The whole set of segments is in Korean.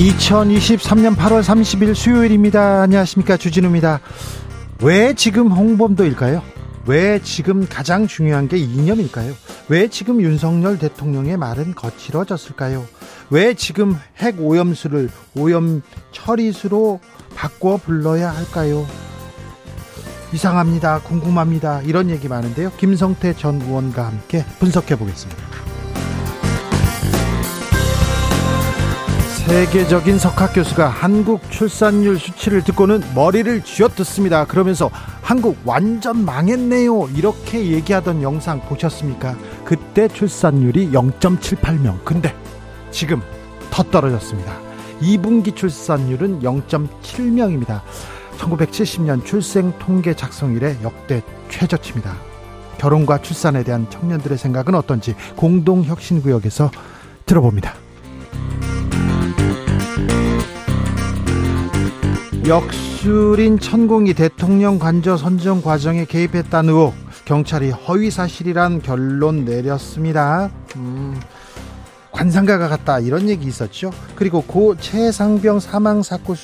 2023년 8월 30일 수요일입니다. 안녕하십니까. 주진우입니다. 왜 지금 홍범도일까요? 왜 지금 가장 중요한 게 이념일까요? 왜 지금 윤석열 대통령의 말은 거칠어졌을까요? 왜 지금 핵 오염수를 오염 처리수로 바꿔 불러야 할까요? 이상합니다. 궁금합니다. 이런 얘기 많은데요. 김성태 전 의원과 함께 분석해 보겠습니다. 세계적인 석학 교수가 한국 출산율 수치를 듣고는 머리를 쥐어뜯습니다. 그러면서 한국 완전 망했네요. 이렇게 얘기하던 영상 보셨습니까? 그때 출산율이 0.78명. 근데 지금 더 떨어졌습니다. 2분기 출산율은 0.7명입니다. 1970년 출생 통계 작성 이래 역대 최저치입니다. 결혼과 출산에 대한 청년들의 생각은 어떤지 공동혁신구역에서 들어봅니다. 역술인 천공이 대통령 관저 선정 과정에 개입했다는 의혹 경찰이 허위 사실이란 결론 내렸습니다. 음, 관상가가 같다 이런 얘기 있었죠. 그리고 고 최상병 사망 사건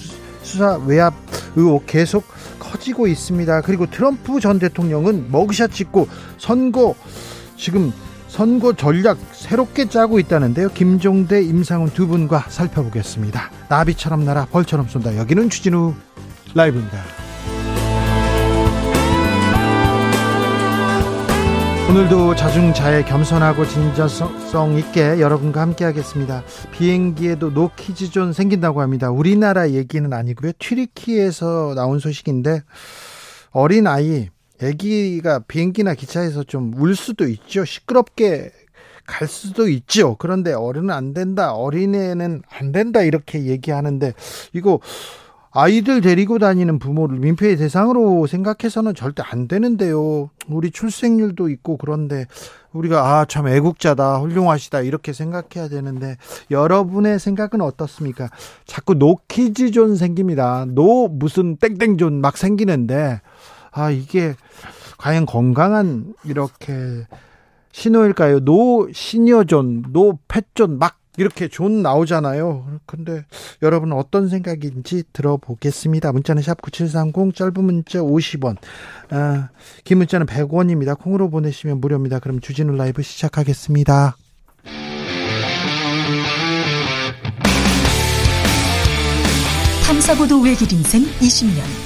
수사 외압 의혹 계속 커지고 있습니다. 그리고 트럼프 전 대통령은 머그샷 찍고 선거 지금 선거 전략 새롭게 짜고 있다는데요. 김종대, 임상훈 두 분과 살펴보겠습니다. 나비처럼 날아 벌처럼 쏜다. 여기는 주진우 라이브입니다. 오늘도 자중자애 겸손하고 진정성 있게 여러분과 함께 하겠습니다. 비행기에도 노키즈존 생긴다고 합니다. 우리나라 얘기는 아니고요. 튀르키에서 나온 소식인데 어린 아이 아기가 비행기나 기차에서 좀 울 수도 있죠. 시끄럽게 갈 수도 있죠. 그런데 어른은 안 된다. 어린애는 안 된다. 이렇게 얘기하는데 이거 아이들 데리고 다니는 부모를 민폐의 대상으로 생각해서는 절대 안 되는데요. 우리 출생률도 있고 그런데 우리가 아 참 애국자다 훌륭하시다 이렇게 생각해야 되는데 여러분의 생각은 어떻습니까? 자꾸 노키즈존 생깁니다. 노 무슨 땡땡존 막 생기는데 아, 이게 과연 건강한 이렇게 신호일까요? 노 시니어존, 노 펫존 막 이렇게 존 나오잖아요. 근데 여러분 어떤 생각인지 들어보겠습니다. 문자는 샵 9730 짧은 문자 50원. 아, 긴 문자는 100원입니다. 콩으로 보내시면 무료입니다. 그럼 주진우 라이브 시작하겠습니다. 탐사보도 외길 인생 20년.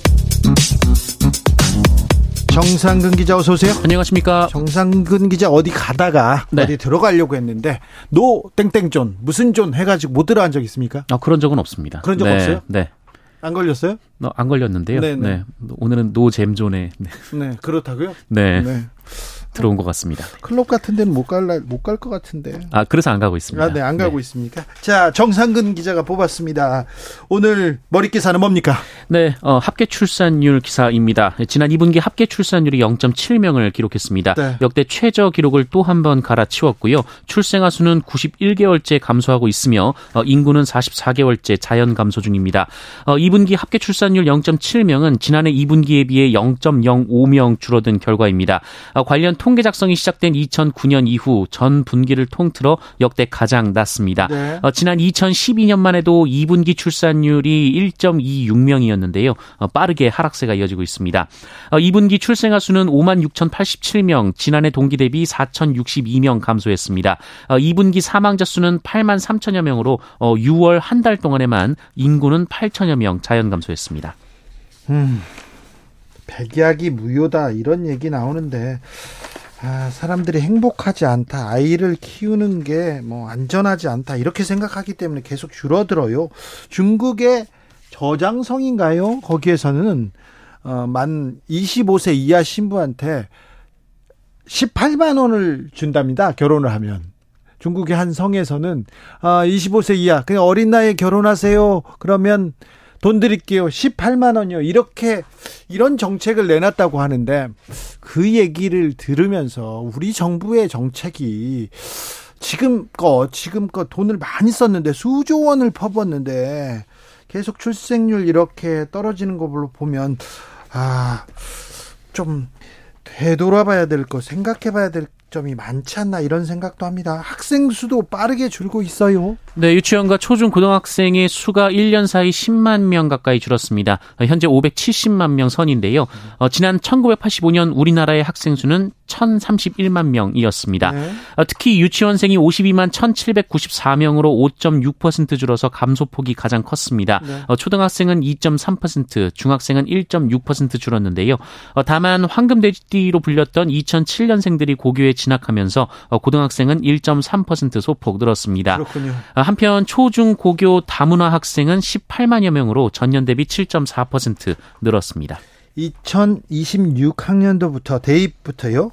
정상근 기자 어서 오세요. 안녕하십니까. 정상근 기자 어디 가다가 네. 어디 들어가려고 했는데 노 땡땡존 무슨 존 해가지고 못 들어간 적 있습니까? 아 그런 적은 없습니다. 그런 적 네, 없어요? 네. 안 걸렸어요? 어, 안 걸렸는데요. 네네. 네. 오늘은 노잼존에. 네. 네 그렇다고요? 네. 네. 들어온 것 같습니다. 클럽 같은 데는 못 갈, 못 갈 것 같은데. 아, 그래서 안 가고 있습니다. 아, 네, 안 가고 네. 있습니까? 자, 정상근 기자가 뽑았습니다. 오늘 머리 기사는 뭡니까? 네, 어, 합계 출산율 기사입니다. 지난 2분기 합계 출산율이 0.7명을 기록했습니다. 네. 역대 최저 기록을 또 한 번 갈아치웠고요. 출생아 수는 91개월째 감소하고 있으며 어, 인구는 44개월째 자연 감소 중입니다. 어, 2분기 합계 출산율 0.7명은 지난해 2분기에 비해 0.05명 줄어든 결과입니다. 어, 관련 통계 작성이 시작된 2009년 이후 전 분기를 통틀어 역대 가장 낮습니다. 네. 어, 지난 2012년만 해도 2분기 출산율이 1.26명이었는데요. 어, 빠르게 하락세가 이어지고 있습니다. 어, 2분기 출생아 수는 5만 6,087명, 지난해 동기 대비 4,062명 감소했습니다. 어, 2분기 사망자 수는 8만 3천여 명으로 6월 어, 한달 동안에만 인구는 8천여 명 자연 감소했습니다. 음. 백약이 무효다 이런 얘기 나오는데 아, 사람들이 행복하지 않다. 아이를 키우는 게 뭐 안전하지 않다. 이렇게 생각하기 때문에 계속 줄어들어요. 중국의 저장성인가요? 거기에서는 어, 만 25세 이하 신부한테 18만 원을 준답니다. 결혼을 하면. 중국의 한 성에서는 아, 25세 이하 그냥 어린 나이에 결혼하세요. 그러면 돈 드릴게요. 18만 원이요. 이렇게 이런 정책을 내놨다고 하는데 그 얘기를 들으면서 우리 정부의 정책이 지금껏 지금껏 돈을 많이 썼는데 수조 원을 퍼붓는데 계속 출생률 이렇게 떨어지는 걸로 보면 아좀 되돌아봐야 될거 생각해봐야 될 점이 많지 않나 이런 생각도 합니다. 학생 수도 빠르게 줄고 있어요. 네, 유치원과 초중 고등학생의 수가 1년 사이 10만 명 가까이 줄었습니다. 현재 570만 명 선인데요. 어, 지난 1985년 우리나라의 학생 수는 1,031만 명이었습니다. 네. 어, 특히 유치원생이 52만 1,794명으로 5.6% 줄어서 감소폭이 가장 컸습니다. 네. 어, 초등학생은 2.3%, 중학생은 1.6% 줄었는데요. 어, 다만 황금돼지띠로 불렸던 2007년생들이 고교에 진학하면서 어, 고등학생은 1.3% 소폭 늘었습니다. 그렇군요. 어, 한편 초중 고교 다문화 학생은 18만여 명으로 전년 대비 7.4% 늘었습니다. 2026학년도부터 대입부터요.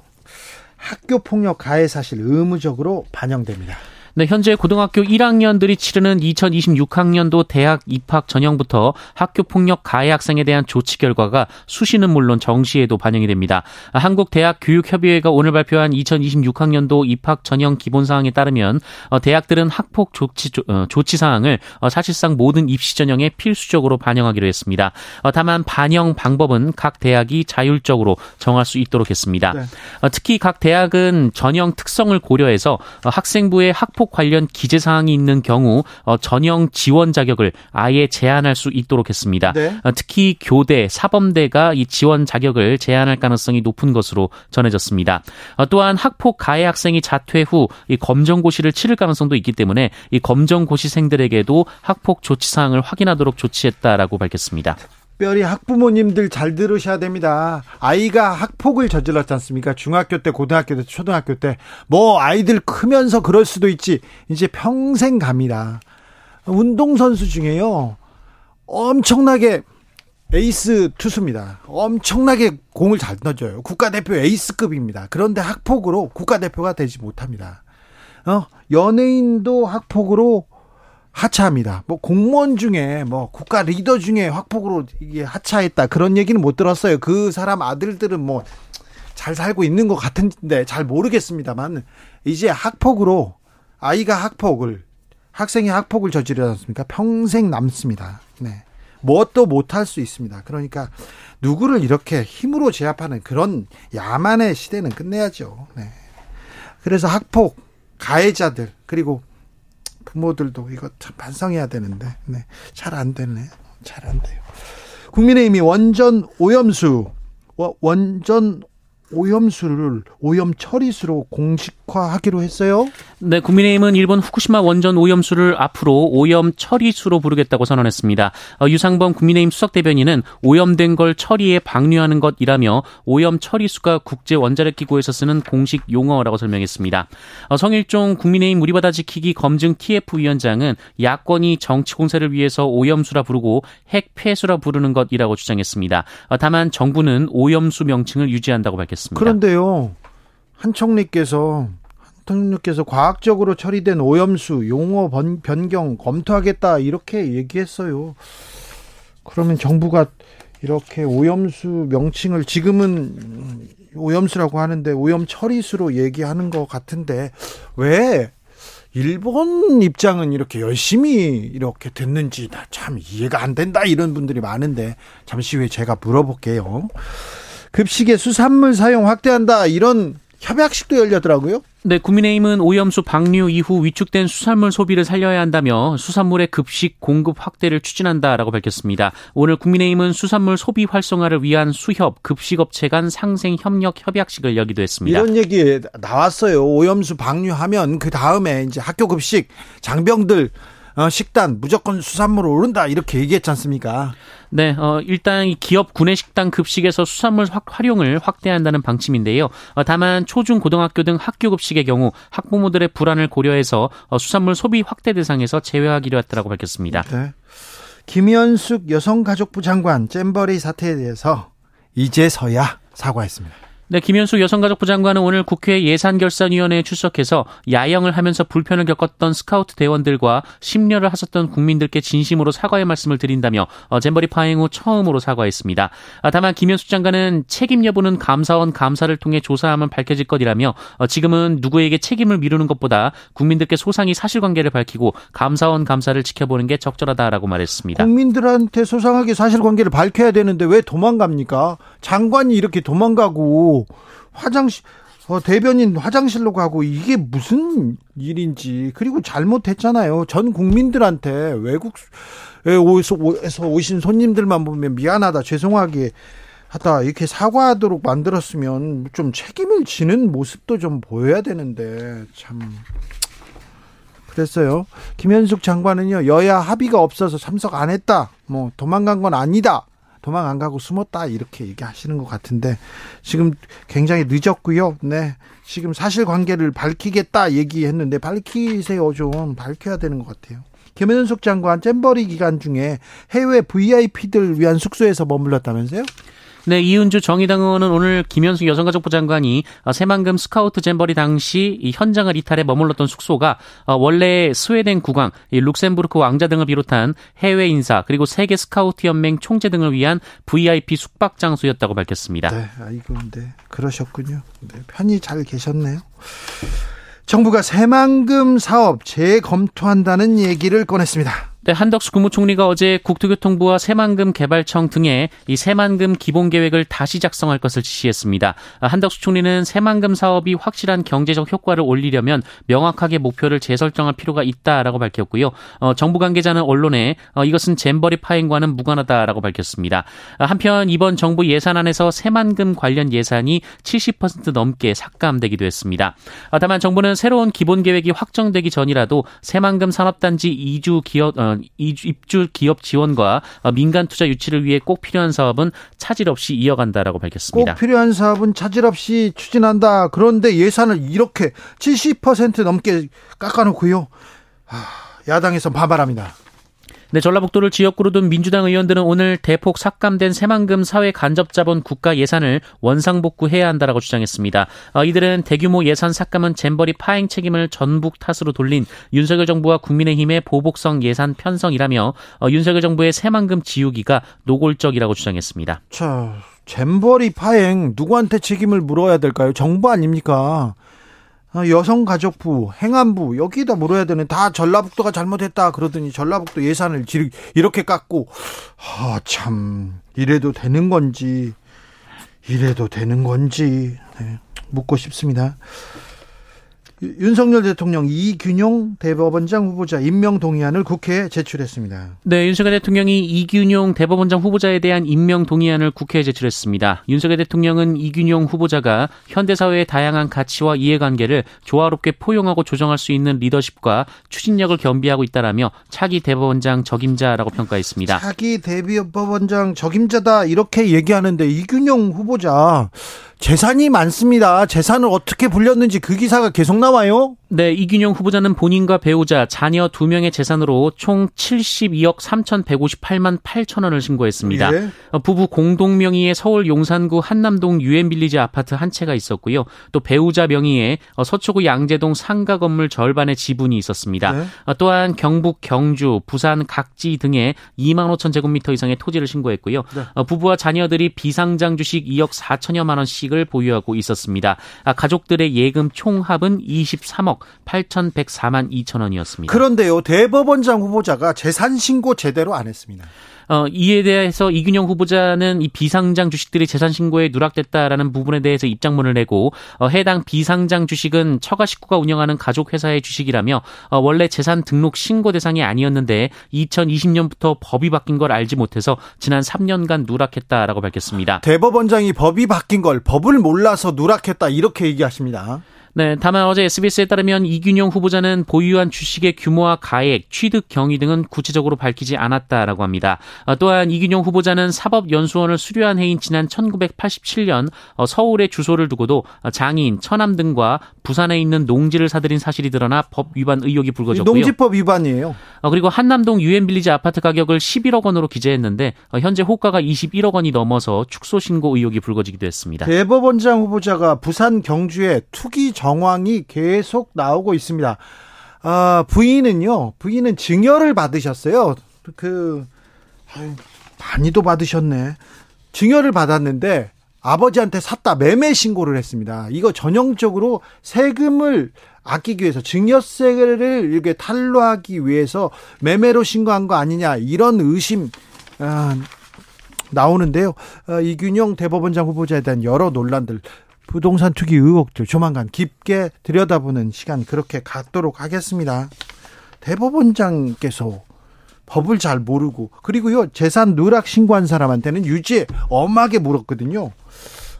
학교 폭력 가해 사실 의무적으로 반영됩니다. 네, 현재 고등학교 1학년들이 치르는 2026학년도 대학 입학 전형부터 학교 폭력 가해 학생에 대한 조치 결과가 수시는 물론 정시에도 반영이 됩니다. 한국 대학 교육협의회가 오늘 발표한 2026학년도 입학 전형 기본 사항에 따르면 어, 대학들은 학폭 조치 어, 조치 사항을 어, 사실상 모든 입시 전형에 필수적으로 반영하기로 했습니다. 다만 반영 방법은 각 대학이 자율적으로 정할 수 있도록 했습니다. 네. 특히 각 대학은 전형 특성을 고려해서 학생부의 학폭 학폭 관련 기재 사항이 있는 경우 어, 전형 지원 자격을 아예 제한할 수 있도록 했습니다. 네. 어, 특히 교대, 사범대가 이 지원 자격을 제한할 가능성이 높은 것으로 전해졌습니다. 어, 또한 학폭 가해 학생이 자퇴 후 이 검정고시를 치를 가능성도 있기 때문에 이 검정고시생들에게도 학폭 조치 사항을 확인하도록 조치했다라고 밝혔습니다. 특별히 학부모님들 잘 들으셔야 됩니다. 아이가 학폭을 저질렀지 않습니까? 중학교 때, 고등학교 때, 초등학교 때. 뭐, 아이들 크면서 그럴 수도 있지. 이제 평생 갑니다. 운동선수 중에요. 엄청나게 에이스 투수입니다. 엄청나게 공을 잘 던져요. 국가대표 에이스급입니다. 그런데 학폭으로 국가대표가 되지 못합니다. 어, 연예인도 학폭으로 하차합니다. 뭐 공무원 중에 뭐 국가 리더 중에 확폭으로 이게 하차했다 그런 얘기는 못 들었어요. 그 사람 아들들은 뭐 잘 살고 있는 것 같은데 잘 모르겠습니다만 이제 학폭으로 아이가 학폭을 학생이 학폭을 저지르지 않습니까? 평생 남습니다. 네. 뭣도 못할 수 있습니다. 그러니까 누구를 이렇게 힘으로 제압하는 그런 야만의 시대는 끝내야죠. 네. 그래서 학폭 가해자들 그리고 부모들도 이거 참 반성해야 되는데 네. 잘 안 되네. 잘 안 돼요. 국민의힘이 원전 오염수 원전 오염수를 오염 처리수로 공식화하기로 했어요. 네, 국민의힘은 일본 후쿠시마 원전 오염수를 앞으로 오염 처리수로 부르겠다고 선언했습니다. 어, 유상범 국민의힘 수석 대변인은 오염된 걸 처리에 방류하는 것이라며 오염 처리수가 국제 원자력 기구에서 쓰는 공식 용어라고 설명했습니다. 어, 성일종 국민의힘 우리 바다 지키기 검증 TF 위원장은 야권이 정치 공세를 위해서 오염수라 부르고 핵 폐수라 부르는 것이라고 주장했습니다. 어, 다만 정부는 오염수 명칭을 유지한다고 밝혔습니다. 알겠습니다. 그런데요, 한 총리께서 한 총리께서 과학적으로 처리된 오염수 용어 변경 검토하겠다 이렇게 얘기했어요. 그러면 정부가 이렇게 오염수 명칭을 지금은 오염수라고 하는데 오염 처리수로 얘기하는 것 같은데 왜 일본 입장은 이렇게 열심히 이렇게 됐는지 참 이해가 안 된다 이런 분들이 많은데 잠시 후에 제가 물어볼게요. 급식에 수산물 사용 확대한다 이런 협약식도 열렸더라고요. 네, 국민의힘은 오염수 방류 이후 위축된 수산물 소비를 살려야 한다며 수산물의 급식 공급 확대를 추진한다라고 밝혔습니다. 오늘 국민의힘은 수산물 소비 활성화를 위한 수협 급식업체 간 상생 협력 협약식을 열기도 했습니다. 이런 얘기 나왔어요. 오염수 방류하면 그 다음에 이제 학교 급식 장병들 어, 식단 무조건 수산물 오른다 이렇게 얘기했지 않습니까? 네, 어, 일단 기업 구내식당 급식에서 수산물 확, 활용을 확대한다는 방침인데요. 어, 다만 초중 고등학교 등 학교 급식의 경우 학부모들의 불안을 고려해서 어, 수산물 소비 확대 대상에서 제외하기로 했다고 밝혔습니다. 네. 김현숙 여성가족부 장관 잼버리 사태에 대해서 이제서야 사과했습니다. 네, 김현숙 여성가족부 장관은 오늘 국회 예산결산위원회에 출석해서 야영을 하면서 불편을 겪었던 스카우트 대원들과 심려를 하셨던 국민들께 진심으로 사과의 말씀을 드린다며 어, 잼버리 파행 후 처음으로 사과했습니다. 아, 다만 김현숙 장관은 책임 여부는 감사원 감사를 통해 조사하면 밝혀질 것이라며 어, 지금은 누구에게 책임을 미루는 것보다 국민들께 소상히 사실관계를 밝히고 감사원 감사를 지켜보는 게 적절하다라고 말했습니다. 국민들한테 소상하게 사실관계를 밝혀야 되는데 왜 도망갑니까? 장관이 이렇게 도망가고 화장실 어, 대변인 화장실로 가고 이게 무슨 일인지 그리고 잘못했잖아요. 전 국민들한테 외국에서 오신 손님들만 보면 미안하다 죄송하게 하다 이렇게 사과하도록 만들었으면 좀 책임을 지는 모습도 좀 보여야 되는데 참 그랬어요. 김현숙 장관은요 여야 합의가 없어서 참석 안 했다. 뭐 도망간 건 아니다. 도망 안 가고 숨었다 이렇게 얘기하시는 것 같은데 지금 굉장히 늦었고요. 네. 지금 사실관계를 밝히겠다 얘기했는데 밝히세요 좀 밝혀야 되는 것 같아요. 김현숙 장관 잼버리 기간 중에 해외 VIP들 위한 숙소에서 머물렀다면서요? 네, 이은주 정의당 의원은 오늘 김현숙 여성가족부 장관이 어, 새만금 스카우트 잼버리 당시 이 현장을 이탈해 머물렀던 숙소가 어, 원래 스웨덴 국왕, 룩셈부르크 왕자 등을 비롯한 해외 인사 그리고 세계 스카우트 연맹 총재 등을 위한 VIP 숙박 장소였다고 밝혔습니다. 네, 아이고, 네, 그러셨군요. 네, 편히 잘 계셨네요. 정부가 새만금 사업 재검토한다는 얘기를 꺼냈습니다. 네, 한덕수 국무총리가 어제 국토교통부와 새만금 개발청 등에 이 새만금 기본 계획을 다시 작성할 것을 지시했습니다. 한덕수 총리는 새만금 사업이 확실한 경제적 효과를 올리려면 명확하게 목표를 재설정할 필요가 있다라고 밝혔고요. 어, 정부 관계자는 언론에 어, 이것은 잼버리 파행과는 무관하다라고 밝혔습니다. 한편 이번 정부 예산안에서 새만금 관련 예산이 70% 넘게 삭감되기도 했습니다. 다만 정부는 새로운 기본 계획이 확정되기 전이라도 새만금 산업단지 이주 기업 어, 입주 기업 지원과 민간 투자 유치를 위해 꼭 필요한 사업은 차질 없이 이어간다라고 밝혔습니다. 꼭 필요한 사업은 차질 없이 추진한다. 그런데 예산을 이렇게 70% 넘게 깎아놓고요. 야당에서 반발합니다. 네, 전라북도를 지역구로 둔 민주당 의원들은 오늘 대폭 삭감된 새만금 사회 간접자본 국가 예산을 원상복구해야 한다라고 주장했습니다. 어, 이들은 대규모 예산 삭감은 잼버리 파행 책임을 전북 탓으로 돌린 윤석열 정부와 국민의힘의 보복성 예산 편성이라며 어, 윤석열 정부의 새만금 지우기가 노골적이라고 주장했습니다. 자, 잼버리 파행 누구한테 책임을 물어야 될까요? 정부 아닙니까? 어, 여성가족부, 행안부 여기다 물어야 되는 다 전라북도가 잘못했다 그러더니 전라북도 예산을 이렇게 깎고 아, 참 이래도 되는 건지 이래도 되는 건지 네, 묻고 싶습니다. 윤석열 대통령 이균용 대법원장 후보자 임명 동의안을 국회에 제출했습니다. 네, 윤석열 대통령이 이균용 대법원장 후보자에 대한 임명 동의안을 국회에 제출했습니다. 윤석열 대통령은 이균용 후보자가 현대 사회의 다양한 가치와 이해관계를 조화롭게 포용하고 조정할 수 있는 리더십과 추진력을 겸비하고 있다라며 차기 대법원장 적임자라고 평가했습니다. 차기 대법원장 적임자다 이렇게 얘기하는데 이균용 후보자 재산이 많습니다. 재산을 어떻게 불렸는지 그 기사가 계속 나와요. 네, 이균용 후보자는 본인과 배우자, 자녀 두 명의 재산으로 총 72억 3,158만 8천 원을 신고했습니다. 예. 부부 공동 명의의 서울 용산구 한남동 유엔빌리지 아파트 한 채가 있었고요. 또 배우자 명의의 서초구 양재동 상가 건물 절반의 지분이 있었습니다. 네. 또한 경북 경주, 부산 각지 등에 2만 5천 제곱미터 이상의 토지를 신고했고요. 네. 부부와 자녀들이 비상장 주식 2억 4천여만 원씩 을 보유하고 있었습니다. 가족들의 예금 총합은 23억 8,104만 2천 원이었습니다. 그런데요, 대법원장 후보자가 재산 신고 제대로 안 했습니다. 어, 이에 대해서 이균영 후보자는 이 비상장 주식들이 재산 신고에 누락됐다라는 부분에 대해서 입장문을 내고 어, 해당 비상장 주식은 처가 식구가 운영하는 가족 회사의 주식이라며 어, 원래 재산 등록 신고 대상이 아니었는데 2020년부터 법이 바뀐 걸 알지 못해서 지난 3년간 누락했다라고 밝혔습니다. 대법원장이 법이 바뀐 걸 법을 몰라서 누락했다 이렇게 얘기하십니다. 네, 다만 어제 SBS에 따르면 이균용 후보자는 보유한 주식의 규모와 가액, 취득 경위 등은 구체적으로 밝히지 않았다라고 합니다. 어, 또한 이균용 후보자는 사법연수원을 수료한 해인 지난 1987년 어, 서울에 주소를 두고도 장인, 처남 등과 부산에 있는 농지를 사들인 사실이 드러나 법 위반 의혹이 불거졌고요. 농지법 위반이에요. 어, 그리고 한남동 유엔 빌리지 아파트 가격을 11억 원으로 기재했는데 현재 호가가 21억 원이 넘어서 축소 신고 의혹이 불거지기도 했습니다. 대법원장 후보자가 부산 경주에 투기 정황이 계속 나오고 있습니다. 아, 부인은요, 부인은 증여를 받으셨어요. 그, 아유, 많이도 받으셨네. 증여를 받았는데, 아버지한테 샀다 매매 신고를 했습니다. 이거 전형적으로 세금을 아끼기 위해서 증여세를 이렇게 탈루하기 위해서 매매로 신고한 거 아니냐 이런 의심 아, 나오는데요. 아, 이균용 대법원장 후보자에 대한 여러 논란들 부동산 투기 의혹들 조만간 깊게 들여다보는 시간 그렇게 갖도록 하겠습니다. 대법원장께서 법을 잘 모르고 그리고요 재산 누락 신고한 사람한테는 유죄 엄하게 물었거든요.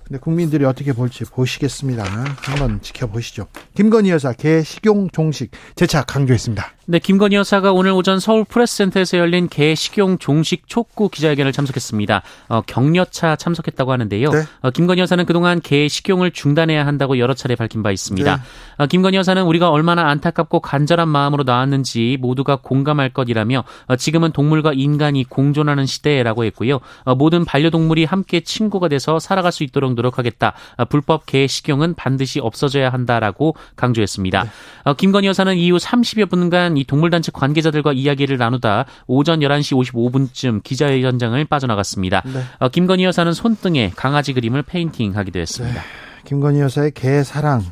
근데 국민들이 어떻게 볼지 보시겠습니다. 한번 지켜보시죠. 김건희 여사 개식용 종식 재차 강조했습니다. 네, 김건희 여사가 오늘 오전 서울 프레스센터에서 열린 개식용 종식 촉구 기자회견을 참석했습니다. 어, 격려차 참석했다고 하는데요. 네. 어, 김건희 여사는 그동안 개식용을 중단해야 한다고 여러 차례 밝힌 바 있습니다. 네. 어, 김건희 여사는 우리가 얼마나 안타깝고 간절한 마음으로 나왔는지 모두가 공감할 것이라며 어, 지금은 동물과 인간이 공존하는 시대라고 했고요. 어, 모든 반려동물이 함께 친구가 돼서 살아갈 수 있도록 노력하겠다. 어, 불법 개식용은 반드시 없어져야 한다라고 강조했습니다. 네. 김건희 여사는 이후 30여 분간 이 동물단체 관계자들과 이야기를 나누다 오전 11시 55분쯤 기자회견장을 빠져나갔습니다. 네. 어, 김건희 여사는 손등에 강아지 그림을 페인팅하기도 했습니다. 네. 김건희 여사의 개 사랑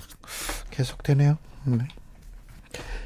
계속되네요. 네.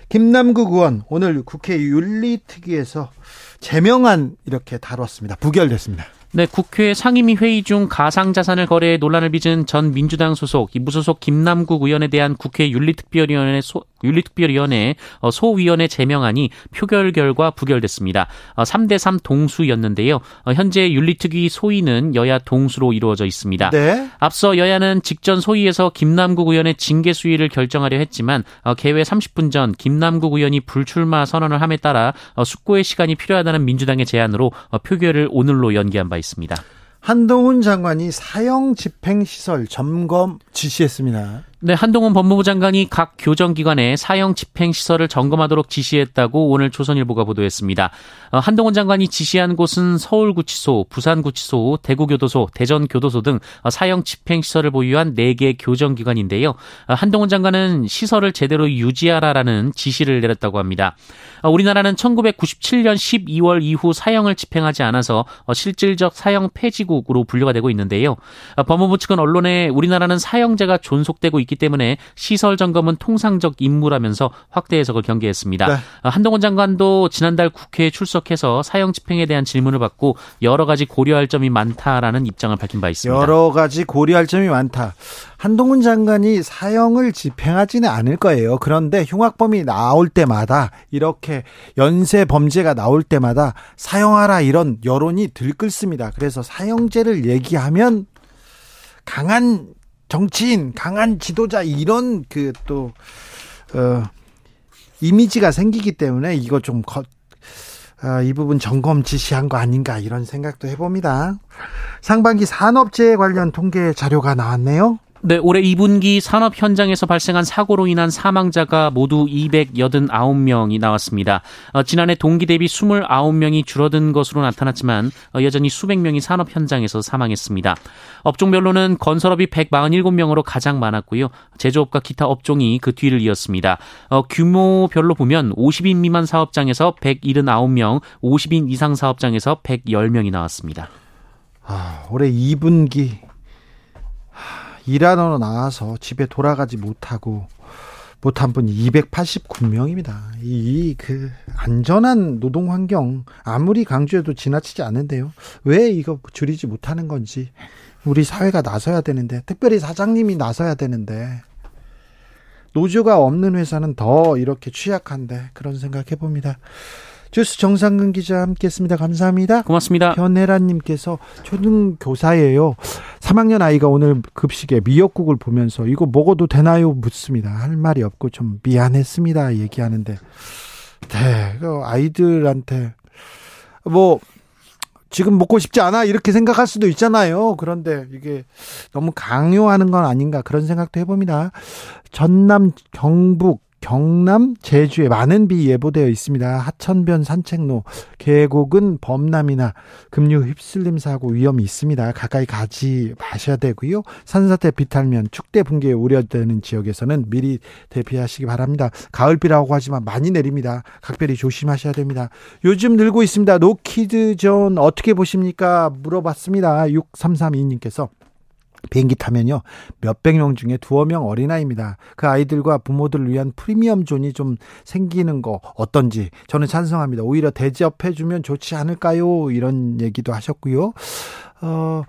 김남국 의원 오늘 국회 윤리특위에서 제명안 이렇게 다뤘습니다. 부결됐습니다. 네, 국회 상임위 회의 중 가상자산을 거래해 논란을 빚은 전 민주당 소속 무소속 김남국 의원에 대한 국회 윤리특별위원회 소, 윤리특별위원회 어, 소위원회 제명안이 표결 결과 부결됐습니다. 3대 어, 3 동수였는데요. 어, 현재 윤리특위 소위는 여야 동수로 이루어져 있습니다. 네. 앞서 여야는 직전 소위에서 김남국 의원의 징계 수위를 결정하려 했지만 개회 30분 전 김남국 의원이 불출마 선언을 함에 따라 숙고의 시간이 필요하다는 민주당의 제안으로 표결을 오늘로 연기한 바 있습니다. 한동훈 장관이 사형 집행 시설 점검 지시했습니다. 네, 한동훈 법무부 장관이 각 교정기관에 사형 집행 시설을 점검하도록 지시했다고 오늘 조선일보가 보도했습니다. 어, 한동훈 장관이 지시한 곳은 서울구치소, 부산구치소, 대구교도소, 대전교도소 등 어, 사형 집행 시설을 보유한 4개 교정기관인데요. 어, 한동훈 장관은 시설을 제대로 유지하라라는 지시를 내렸다고 합니다. 우리나라는 1997년 12월 이후 사형을 집행하지 않아서 실질적 사형 폐지국으로 분류가 되고 있는데요. 법무부 측은 언론에 우리나라는 사형제가 존속되고 있기 있기 때문에 시설 점검은 통상적 임무라면서 확대 해석을 경계했습니다. 네. 아, 한동훈 장관도 지난달 국회에 출석해서 사형 집행에 대한 질문을 받고 여러 가지 고려할 점이 많다라는 입장을 밝힌 바 있습니다. 여러 가지 고려할 점이 많다. 한동훈 장관이 사형을 집행하지는 않을 거예요. 그런데 흉악범이 나올 때마다 이렇게 연쇄 범죄가 나올 때마다 사형하라 이런 여론이 들끓습니다. 그래서 사형제를 얘기하면 강한 정치인, 강한 지도자 이런 그 또 어, 이미지가 생기기 때문에 이거 좀 거, 어, 이 부분 점검 지시한 거 아닌가 이런 생각도 해봅니다. 상반기 산업재해 관련 통계 자료가 나왔네요. 네, 올해 2분기 산업 현장에서 발생한 사고로 인한 사망자가 모두 289명이 나왔습니다. 어, 지난해 동기 대비 29명이 줄어든 것으로 나타났지만 어, 여전히 수백 명이 산업 현장에서 사망했습니다. 업종별로는 건설업이 147명으로 가장 많았고요. 제조업과 기타 업종이 그 뒤를 이었습니다. 어, 규모별로 보면 50인 미만 사업장에서 179명, 50인 이상 사업장에서 110명이 나왔습니다. 아, 올해 2분기 일하러 나와서 집에 돌아가지 못하고 못한 분이 289명입니다. 이 그 안전한 노동 환경 아무리 강조해도 지나치지 않는데요. 왜 이거 줄이지 못하는 건지 우리 사회가 나서야 되는데 특별히 사장님이 나서야 되는데 노조가 없는 회사는 더 이렇게 취약한데 그런 생각 해 봅니다. 주스 정상근 기자 함께했습니다. 감사합니다. 고맙습니다. 변혜란님께서 초등 교사예요. 3학년 아이가 오늘 급식에 미역국을 보면서 이거 먹어도 되나요? 묻습니다. 할 말이 없고 좀 미안했습니다. 얘기하는데, 네, 그 아이들한테 뭐 지금 먹고 싶지 않아 이렇게 생각할 수도 있잖아요. 그런데 이게 너무 강요하는 건 아닌가 그런 생각도 해봅니다. 전남 경북 경남, 제주에 많은 비 예보되어 있습니다. 하천변 산책로, 계곡은 범람이나 급류 휩쓸림 사고 위험이 있습니다. 가까이 가지 마셔야 되고요. 산사태 비탈면 축대 붕괴 우려되는 지역에서는 미리 대피하시기 바랍니다. 가을비라고 하지만 많이 내립니다. 각별히 조심하셔야 됩니다. 요즘 늘고 있습니다. 노키즈 존 어떻게 보십니까? 물어봤습니다. 6332님께서 비행기 타면요 몇백 명 중에 두어 명 어린아이입니다. 그 아이들과 부모들을 위한 프리미엄 존이 좀 생기는 거 어떤지 저는 찬성합니다. 오히려 대접해주면 좋지 않을까요? 이런 얘기도 하셨고요. 어.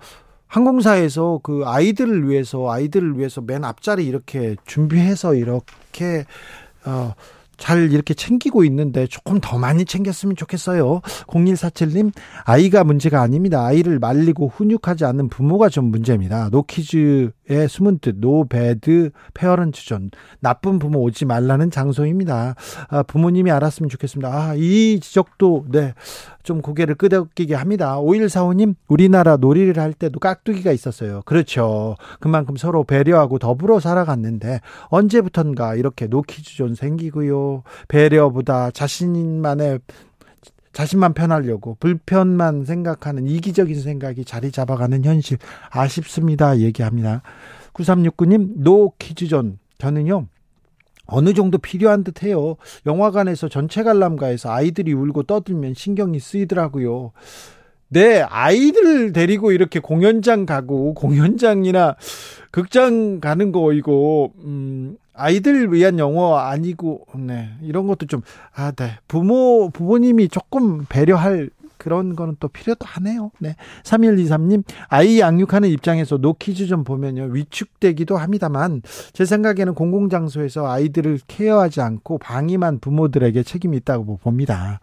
항공사에서 그 아이들을 위해서 아이들을 위해서 맨 앞자리 이렇게 준비해서 이렇게 어 잘 이렇게 챙기고 있는데 조금 더 많이 챙겼으면 좋겠어요. 0147님, 아이가 문제가 아닙니다. 아이를 말리고 훈육하지 않는 부모가 좀 문제입니다. 노키즈 의 숨은 뜻, no bad parent zone. 나쁜 부모 오지 말라는 장소입니다. 아, 부모님이 알았으면 좋겠습니다. 아, 이 지적도, 네. 좀 고개를 끄덕이게 합니다. 5145님, 우리나라 놀이를 할 때도 깍두기가 있었어요. 그렇죠. 그만큼 서로 배려하고 더불어 살아갔는데, 언제부턴가 이렇게 노키즈존 생기고요. 배려보다 자신만의 자신만 편하려고 불편만 생각하는 이기적인 생각이 자리 잡아가는 현실 아쉽습니다. 얘기합니다. 9369님, 노 키즈존. 저는요, 어느 정도 필요한 듯 해요. 영화관에서 전체 관람가에서 아이들이 울고 떠들면 신경이 쓰이더라고요. 네, 아이들 데리고 이렇게 공연장 가고 공연장이나 극장 가는 거 이거 음 아이들 위한 영화 아니고 네. 이런 것도 좀 아, 네. 부모 부모님이 조금 배려할 그런 거는 또 필요도 하네요. 네. 3123님, 아이 양육하는 입장에서 노키즈 좀 보면요. 위축되기도 합니다만, 제 생각에는 공공장소에서 아이들을 케어하지 않고 방임한 부모들에게 책임이 있다고 봅니다.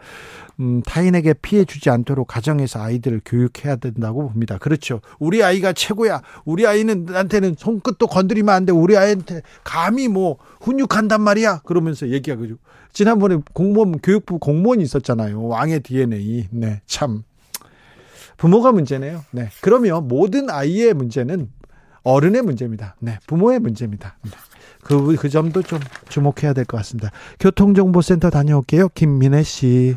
음, 타인에게 피해 주지 않도록 가정에서 아이들을 교육해야 된다고 봅니다. 그렇죠. 우리 아이가 최고야. 우리 아이는 나한테는 손끝도 건드리면 안 돼. 우리 아이한테 감히 뭐 훈육한단 말이야. 그러면서 얘기하고 지난번에 공무원 교육부 공무원이 있었잖아요. 왕의 DNA. 네, 참 부모가 문제네요. 네. 그러면 모든 아이의 문제는 어른의 문제입니다. 네, 부모의 문제입니다. 네. 그, 그 점도 좀 주목해야 될 것 같습니다. 교통정보센터 다녀올게요. 김민혜 씨.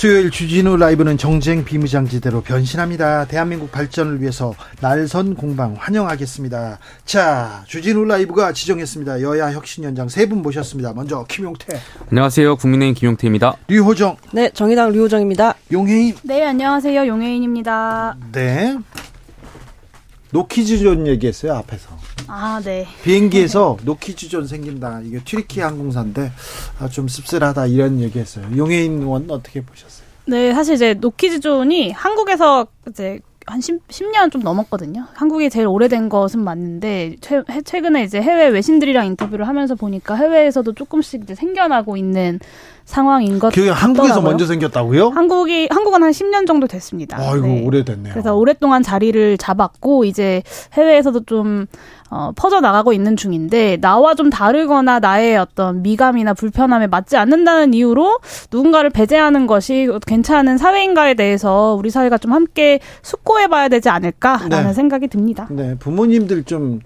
수요일 주진우 라이브는 정쟁 비무장지대로 변신합니다. 대한민국 발전을 위해서 날선 공방 환영하겠습니다. 자, 주진우 라이브가 지정했습니다. 여야 혁신연장 세 분 모셨습니다. 먼저 김용태. 안녕하세요. 국민의힘 김용태입니다. 류호정. 네, 정의당 류호정입니다. 용혜인. 네, 안녕하세요. 용혜인입니다. 네. 노키즈 존 얘기했어요, 앞에서. 아, 네. 비행기에서 노키즈존 생긴다. 이게 튀르키예 항공사인데 아, 좀 씁쓸하다 이런 얘기했어요. 용혜인 의원 어떻게 보셨어요? 네, 사실 이제 노키즈존이 한국에서 이제 한 10, 10년 좀 넘었거든요. 한국이 제일 오래된 것은 맞는데 최, 최근에 이제 해외 외신들이랑 인터뷰를 하면서 보니까 해외에서도 조금씩 이제 생겨나고 있는 상황인 것 그게 한국에서 먼저 생겼다고요? 한국이 한국은 한 10년 정도 됐습니다. 아이고 네. 오래됐네요. 그래서 오랫동안 자리를 잡았고 이제 해외에서도 좀 어, 퍼져 나가고 있는 중인데 나와 좀 다르거나 나의 어떤 미감이나 불편함에 맞지 않는다는 이유로 누군가를 배제하는 것이 괜찮은 사회인가에 대해서 우리 사회가 좀 함께 숙고해봐야 되지 않을까라는 네. 생각이 듭니다. 네, 부모님들 좀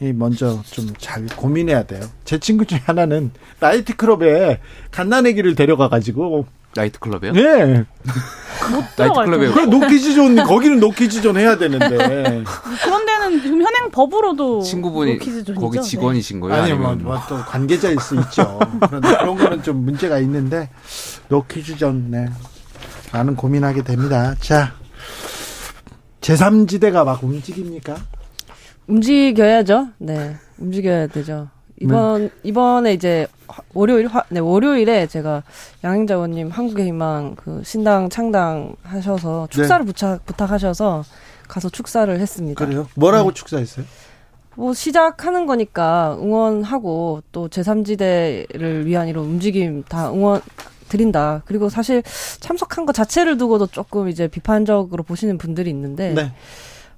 먼저 좀 잘 고민해야 돼요. 제 친구 중에 하나는 나이트클럽에 갓난애기를 데려가 가지고 나이트클럽에요? 네. 나이트클럽에 그 노키즈존 거기는 노키즈존 해야 되는데 그런 데는 지금 현행 법으로도 친구분이 거기 직원이신 거예요? 아니요, 뭐, 뭐, 또 관계자일 수 있죠. 그런데 그런 거는 좀 문제가 있는데 노키즈존 네. 많은 고민하게 됩니다. 자, 제3지대가 막 움직입니까? 움직여야죠. 네, 움직여야 되죠. 이번 네. 이번에 이제 월요일 화, 네 월요일에 제가 양행자원님 한국의 희망 그 신당 창당 하셔서 축사를 네. 부탁 부탁하셔서 가서 축사를 했습니다. 그래요? 뭐라고 네. 축사했어요? 뭐 시작하는 거니까 응원하고 또 제3지대를 위한 이런 움직임 다 응원 드린다. 그리고 사실 참석한 것 자체를 두고도 조금 이제 비판적으로 보시는 분들이 있는데 네.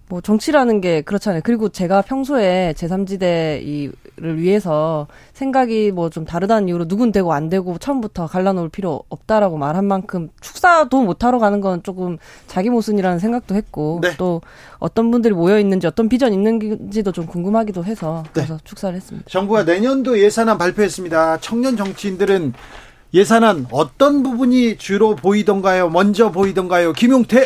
뭐 정치라는 게 그렇잖아요. 그리고 제가 평소에 제3지대를 위해서 생각이 뭐 좀 다르다는 이유로 누군 되고 안 되고 처음부터 갈라놓을 필요 없다라고 말한 만큼 축사도 못하러 가는 건 조금 자기 모순이라는 생각도 했고 네. 또 어떤 분들이 모여 있는지 어떤 비전 있는지도 좀 궁금하기도 해서 네. 그래서 네. 축사를 했습니다. 정부가 내년도 예산안 발표했습니다. 청년 정치인들은 예산안 어떤 부분이 주로 보이던가요? 먼저 보이던가요? 김용태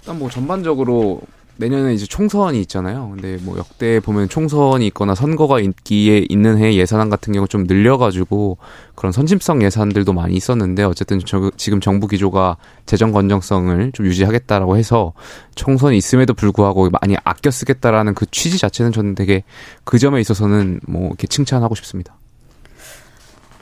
일단 뭐 전반적으로 내년에 이제 총선이 있잖아요. 근데 뭐 역대 보면 총선이 있거나 선거가 있기에 있는 해 예산안 같은 경우 좀 늘려가지고 그런 선심성 예산들도 많이 있었는데 어쨌든 저, 지금 정부 기조가 재정 건정성을 좀 유지하겠다라고 해서 총선이 있음에도 불구하고 많이 아껴 쓰겠다라는 그 취지 자체는 저는 되게 그 점에 있어서는 뭐 이렇게 칭찬하고 싶습니다.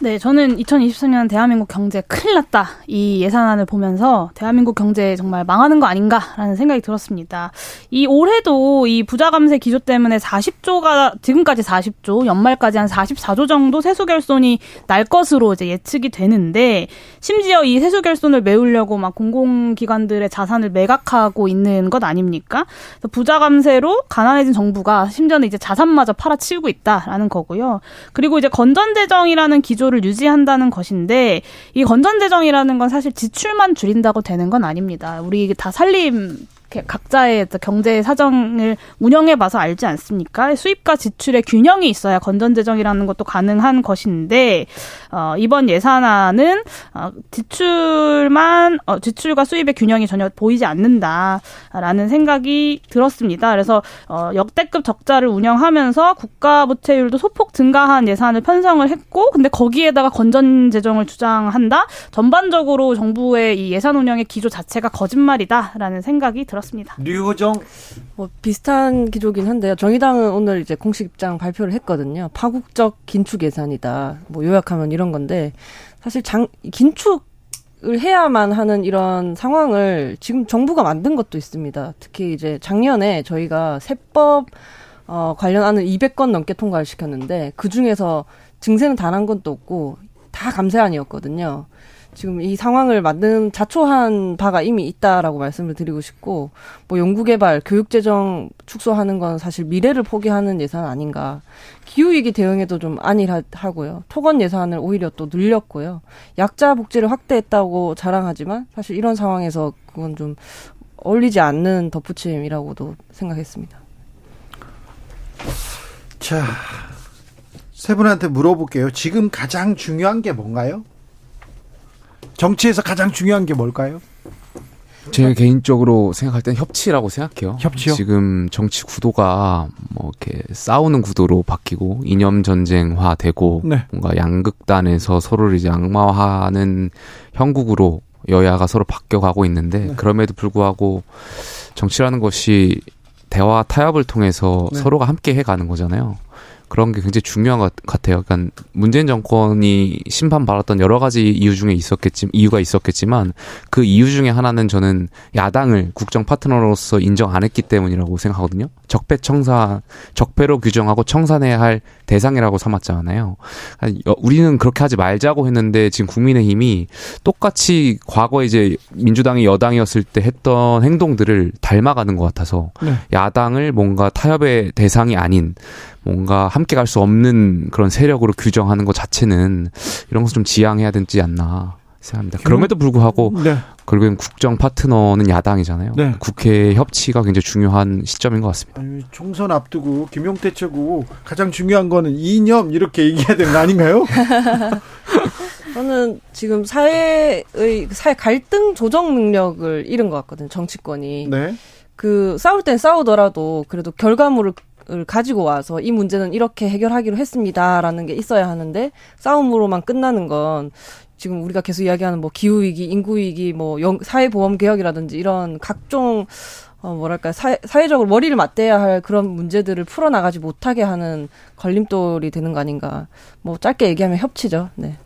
네, 저는 2023년 대한민국 경제 큰일 났다. 이 예산안을 보면서 대한민국 경제 정말 망하는 거 아닌가라는 생각이 들었습니다. 이 올해도 이 부자 감세 기조 때문에 40조가 지금까지 40조, 연말까지 한 44조 정도 세수 결손이 날 것으로 이제 예측이 되는데 심지어 이 세수 결손을 메우려고 막 공공기관들의 자산을 매각하고 있는 것 아닙니까? 부자 감세로 가난해진 정부가 심지어는 이제 자산마저 팔아치우고 있다라는 거고요. 그리고 이제 건전 재정이라는 기조 구조를 유지한다는 것인데 이 건전재정이라는 건 사실 지출만 줄인다고 되는 건 아닙니다. 우리 다 살림 각자의 경제 사정을 운영해 봐서 알지 않습니까? 수입과 지출의 균형이 있어야 건전 재정이라는 것도 가능한 것인데 어, 이번 예산안은 어, 지출만 어, 지출과 수입의 균형이 전혀 보이지 않는다라는 생각이 들었습니다. 그래서 어, 역대급 적자를 운영하면서 국가 부채율도 소폭 증가한 예산을 편성을 했고 근데 거기에다가 건전 재정을 주장한다. 전반적으로 정부의 이 예산 운영의 기조 자체가 거짓말이다라는 생각이 들었습니다. 들었습니다. 류호정 뭐 비슷한 기조긴 한데요. 정의당은 오늘 이제 공식 입장 발표를 했거든요. 파국적 긴축 예산이다. 뭐 요약하면 이런 건데 사실 장 긴축 을 해야만 하는 이런 상황을 지금 정부가 만든 것도 있습니다. 특히 이제 작년에 저희가 세법 어, 관련안을 200건 넘게 통과를 시켰는데 그 중에서 증세는 단 한 건도 없고 다 감세안이었거든요. 지금 이 상황을 만든 자초한 바가 이미 있다라고 말씀을 드리고 싶고 뭐 연구개발, 교육재정 축소하는 건 사실 미래를 포기하는 예산 아닌가. 기후위기 대응에도 좀 안일하고요. 토건 예산을 오히려 또 늘렸고요. 약자 복지를 확대했다고 자랑하지만 사실 이런 상황에서 그건 좀 어울리지 않는 덧붙임이라고도 생각했습니다. 자, 세 분한테 물어볼게요. 지금 가장 중요한 게 뭔가요? 정치에서 가장 중요한 게 뭘까요? 제 개인적으로 생각할 땐 협치라고 생각해요. 협치요? 지금 정치 구도가 뭐 이렇게 싸우는 구도로 바뀌고 이념 전쟁화 되고 네. 뭔가 양극단에서 서로를 이제 악마화하는 형국으로 여야가 서로 바뀌어가고 있는데 네. 그럼에도 불구하고 정치라는 것이 대화 타협을 통해서 네. 서로가 함께 해가는 거잖아요. 그런 게 굉장히 중요한 것 같아요. 그러니까 문재인 정권이 심판받았던 여러 가지 이유 중에 있었겠지 이유가 있었겠지만 그 이유 중에 하나는 저는 야당을 국정 파트너로서 인정 안 했기 때문이라고 생각하거든요. 적폐 청산 적폐로 규정하고 청산해야 할 대상이라고 삼았잖아요. 우리는 그렇게 하지 말자고 했는데 지금 국민의힘이 똑같이 과거 이제 민주당이 여당이었을 때 했던 행동들을 닮아가는 것 같아서 네. 야당을 뭔가 타협의 대상이 아닌 뭔가 함께 갈 수 없는 그런 세력으로 규정하는 것 자체는 이런 것을 좀 지양해야 되지 않나 생각합니다. 그럼에도 불구하고 네. 결국엔 국정 파트너는 야당이잖아요. 네. 국회 협치가 굉장히 중요한 시점인 것 같습니다. 아니, 총선 앞두고 김용태 최고 가장 중요한 거는 이념 이렇게 얘기해야 되는 거 아닌가요? 저는 지금 사회의 사회 갈등 조정 능력을 잃은 것 같거든요. 정치권이. 네. 그 싸울 땐 싸우더라도 그래도 결과물을 가지고 와서 이 문제는 이렇게 해결하기로 했습니다라는 게 있어야 하는데 싸움으로만 끝나는 건 지금 우리가 계속 이야기하는 뭐 기후 위기, 인구 위기, 뭐 사회 보험 개혁이라든지 이런 각종 어 뭐랄까 사회, 사회적으로 머리를 맞대야 할 그런 문제들을 풀어 나가지 못하게 하는 걸림돌이 되는 거 아닌가. 뭐 짧게 얘기하면 협치죠. 네.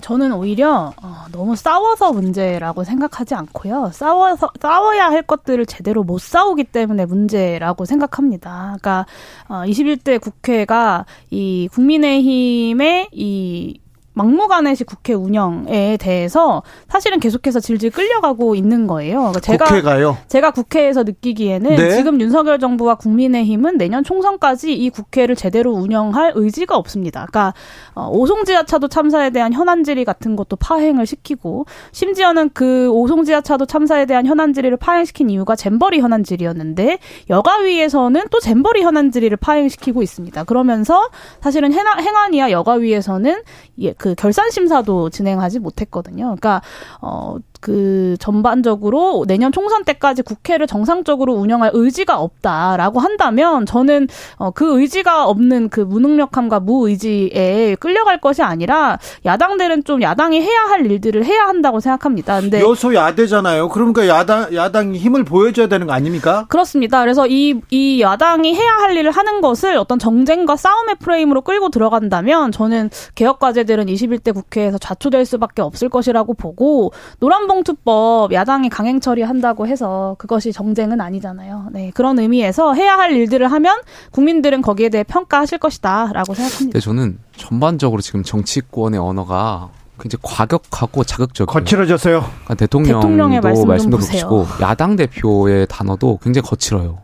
저는 오히려 어, 너무 싸워서 문제라고 생각하지 않고요. 싸워서 싸워야 할 것들을 제대로 못 싸우기 때문에 문제라고 생각합니다. 그러니까 어, 21대 국회가 이 국민의힘의 이 막무가내식 국회 운영에 대해서 사실은 계속해서 질질 끌려가고 있는 거예요. 그러니까 제가 국회가요? 제가 국회에서 느끼기에는 네? 지금 윤석열 정부와 국민의힘은 내년 총선까지 이 국회를 제대로 운영할 의지가 없습니다. 그러니까 어, 오송지하차도 참사에 대한 현안 질의 같은 것도 파행을 시키고 심지어는 그 오송지하차도 참사에 대한 현안 질의를 파행시킨 이유가 잼버리 현안 질의였는데 여가위에서는 또 잼버리 현안 질의를 파행시키고 있습니다. 그러면서 사실은 행안위와 여가위에서는 예, 그 결산 심사도 진행하지 못했거든요. 그러니까 어 그 전반적으로 내년 총선 때까지 국회를 정상적으로 운영할 의지가 없다라고 한다면 저는 어, 그 의지가 없는 그 무능력함과 무의지에 끌려갈 것이 아니라 야당들은 좀 야당이 해야 할 일들을 해야 한다고 생각합니다. 근데 여소 야대잖아요. 그러니까 야당 야당이 힘을 보여줘야 되는 거 아닙니까? 그렇습니다. 그래서 이 이 야당이 해야 할 일을 하는 것을 어떤 정쟁과 싸움의 프레임으로 끌고 들어간다면 저는 개혁 과제들은 21대 국회에서 좌초될 수밖에 없을 것이라고 보고 노란 봉투법 야당이 강행 처리한다고 해서 그것이 정쟁은 아니잖아요. 네, 그런 의미에서 해야 할 일들을 하면 국민들은 거기에 대해 평가하실 것이다라고 생각합니다. 네, 저는 전반적으로 지금 정치권의 언어가 굉장히 과격하고 자극적이에요. 거칠어졌어요. 그러니까 대통령도 말씀 말씀도 그렇고 야당 대표의 단어도 굉장히 거칠어요.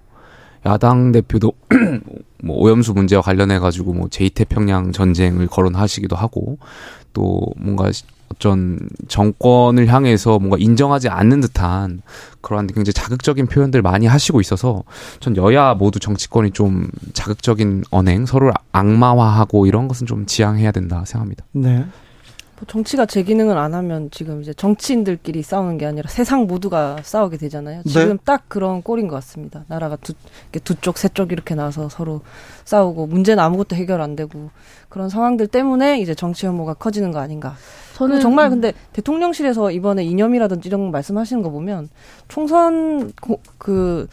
야당 대표도 뭐 오염수 문제와 관련해 가지고 뭐 제2태평양 전쟁을 거론하시기도 하고 또 뭔가 어떤 정권을 향해서 뭔가 인정하지 않는 듯한 그러한 굉장히 자극적인 표현들 많이 하시고 있어서 전 여야 모두 정치권이 좀 자극적인 언행, 서로를 악마화하고 이런 것은 좀 지양해야 된다 생각합니다. 네. 뭐 정치가 제 기능을 안 하면 지금 이제 정치인들끼리 싸우는 게 아니라 세상 모두가 싸우게 되잖아요. 네. 지금 네. 딱 그런 꼴인 것 같습니다. 나라가 두, 두 쪽, 세 쪽 이렇게 나서 서로 싸우고 문제는 아무것도 해결 안 되고 그런 상황들 때문에 이제 정치 혐오가 커지는 거 아닌가. 저는 정말 근데 대통령실에서 이번에 이념이라든지 이런 거 말씀하시는 거 보면 총선 고, 그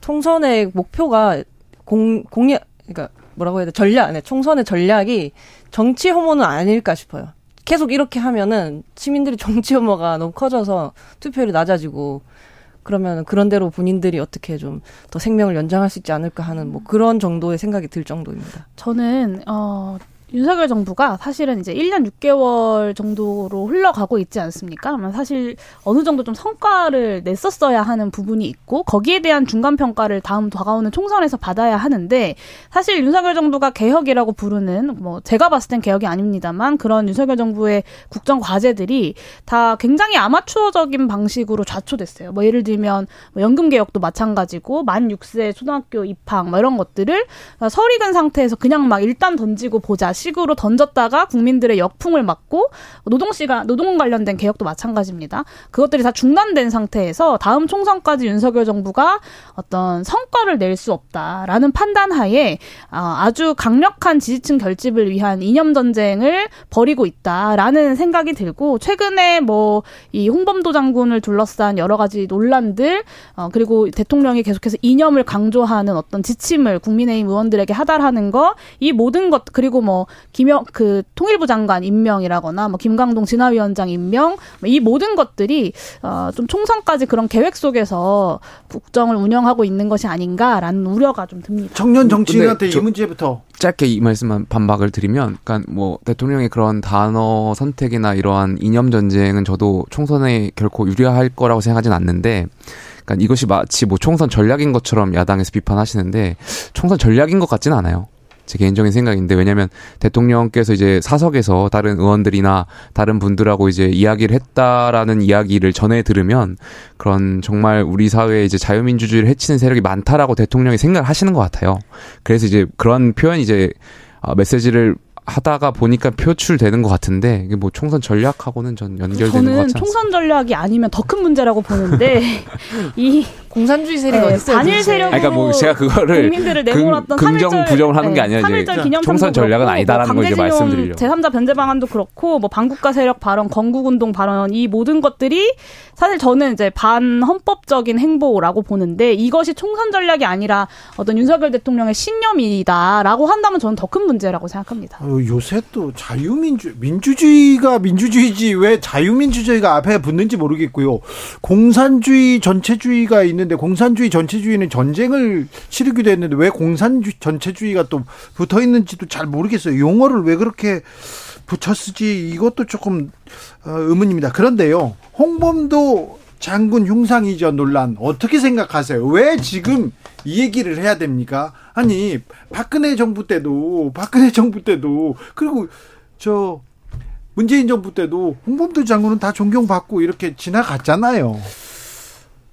총선의 목표가 공 공약 그러니까 뭐라고 해야 돼 전략 네 총선의 전략이 정치 혐오는 아닐까 싶어요. 계속 이렇게 하면은 시민들이 정치 혐오가 너무 커져서 투표율이 낮아지고 그러면 그런 대로 본인들이 어떻게 좀 더 생명을 연장할 수 있지 않을까 하는 뭐 그런 정도의 생각이 들 정도입니다. 저는 어 윤석열 정부가 사실은 이제 1년 6개월 정도로 흘러가고 있지 않습니까? 사실 어느 정도 좀 성과를 냈었어야 하는 부분이 있고 거기에 대한 중간 평가를 다음 다가오는 총선에서 받아야 하는데 사실 윤석열 정부가 개혁이라고 부르는 뭐 제가 봤을 땐 개혁이 아닙니다만 그런 윤석열 정부의 국정 과제들이 다 굉장히 아마추어적인 방식으로 좌초됐어요. 뭐 예를 들면 뭐 연금 개혁도 마찬가지고 만 6세 초등학교 입학 뭐 이런 것들을 설익은 상태에서 그냥 막 일단 던지고 보자 식으로 던졌다가 국민들의 역풍을 맞고 노동 시간 노동 관련된 개혁도 마찬가지입니다. 그것들이 다 중단된 상태에서 다음 총선까지 윤석열 정부가 어떤 성과를 낼 수 없다라는 판단하에 어, 아주 강력한 지지층 결집을 위한 이념 전쟁을 벌이고 있다라는 생각이 들고 최근에 뭐 이 홍범도 장군을 둘러싼 여러 가지 논란들 어, 그리고 대통령이 계속해서 이념을 강조하는 어떤 지침을 국민의힘 의원들에게 하달하는 거 이 모든 것 그리고 뭐 김영 그 통일부 장관 임명이라거나 뭐 김강동 진화위원장 임명 뭐이 모든 것들이 어좀 총선까지 그런 계획 속에서 국정을 운영하고 있는 것이 아닌가라는 우려가 좀 듭니다. 청년 정치인한테 이 문제부터 짧게 이 말씀만 반박을 드리면, 그러니까 뭐 대통령의 그런 단어 선택이나 이러한 이념 전쟁은 저도 총선에 결코 유리할 거라고 생각하진 않는데. 그러니까 이것이 마치 뭐 총선 전략인 것처럼 야당에서 비판하시는데 총선 전략인 것 같지는 않아요. 제 개인적인 생각인데 왜냐하면 대통령께서 이제 사석에서 다른 의원들이나 다른 분들하고 이제 이야기를 했다라는 이야기를 전해 들으면 그런 정말 우리 사회에 이제 자유민주주의를 해치는 세력이 많다라고 대통령이 생각을 하시는 것 같아요. 그래서 이제 그런 표현 이제 아, 메시지를 하다가 보니까 표출되는 것 같은데 이게 뭐 총선 전략하고는 전 연결되는 것 않습니다. 저는 총선 전략이 아니면 더 큰 문제라고 보는데 이 공산주의 세력 네, 어딨어요? 단일 세력 그러니까 뭐 제가 그거를 국민들을 내몰았던 긍정 3.1절, 부정을 하는 게 아니라 네, 이제 총선 전략은 아니다라는 뭐 걸 이제 말씀드리려고. 제3자 변제 방안도 그렇고 뭐 반국가 세력 발언, 건국 운동 발언 이 모든 것들이 사실 저는 이제 반헌법적인 행보라고 보는데 이것이 총선 전략이 아니라 어떤 윤석열 대통령의 신념이다라고 한다면 저는 더 큰 문제라고 생각합니다. 어, 요새 또 자유민주 민주주의가 민주주의지 왜 자유민주주의가 앞에 붙는지 모르겠고요. 공산주의 전체주의가 있는 데 공산주의 전체주의는 전쟁을 치르기도 했는데 왜 공산주의 전체주의가 또 붙어 있는지도 잘 모르겠어요. 용어를 왜 그렇게 붙여 쓰지 이것도 조금 어, 의문입니다. 그런데요. 홍범도 장군 흉상 이전 논란 어떻게 생각하세요? 왜 지금 이 얘기를 해야 됩니까? 아니 박근혜 정부 때도 박근혜 정부 때도 그리고 저 문재인 정부 때도 홍범도 장군은 다 존경받고 이렇게 지나갔잖아요.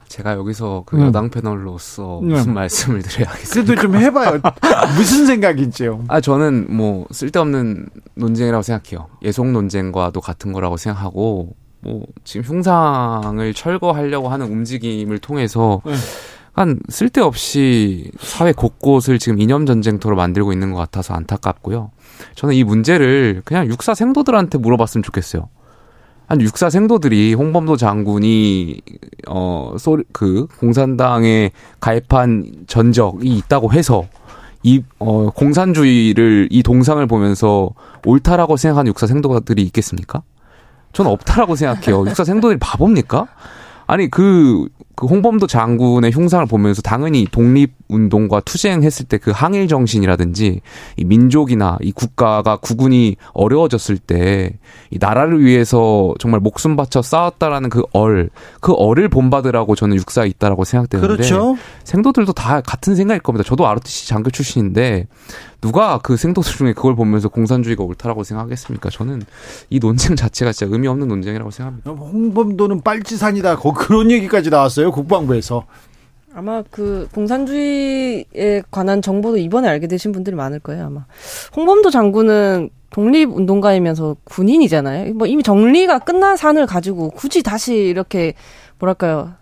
제가 여기서 그 음. 여당 패널로서 네. 무슨 음. 말씀을 드려야겠습니까? 그래도 좀 해봐요. 무슨 생각인지요? 아 저는 뭐 쓸데없는 논쟁이라고 생각해요. 예속 논쟁과도 같은 거라고 생각하고 뭐 지금 흉상을 철거하려고 하는 움직임을 통해서 네. 한 쓸데없이 사회 곳곳을 지금 이념 전쟁터로 만들고 있는 것 같아서 안타깝고요. 저는 이 문제를 그냥 육사 생도들한테 물어봤으면 좋겠어요. 한 육사 생도들이 홍범도 장군이 어그 공산당에 가입한 전적이 있다고 해서 이 어 공산주의를 이 동상을 보면서 옳다라고 생각하는 육사 생도들이 있겠습니까? 저는 없다라고 생각해요. 육사 생도들이 바보입니까? 아니 그 그 홍범도 장군의 흉상을 보면서 당연히 독립운동과 투쟁했을 때 그 항일 정신이라든지 이 민족이나 이 국가가 구군이 어려워졌을 때 이 나라를 위해서 정말 목숨 바쳐 싸웠다라는 그 얼, 그 얼을 본받으라고 저는 육사에 있다라고 생각되는데 그렇죠. 생도들도 다 같은 생각일 겁니다. 저도 ROTC 장교 출신인데 누가 그 생도들 중에 그걸 보면서 공산주의가 옳다라고 생각하겠습니까? 저는 이 논쟁 자체가 진짜 의미 없는 논쟁이라고 생각합니다. 홍범도는 빨치산이다. 그런 얘기까지 나왔어요. 국방부에서. 아마 그 공산주의에 관한 정보도 이번에 알게 되신 분들이 많을 거예요, 아마. 홍범도 장군은 독립운동가이면서 군인이잖아요. 뭐 이미 정리가 끝난 산을 가지고 굳이 다시 이렇게 뭐랄까요.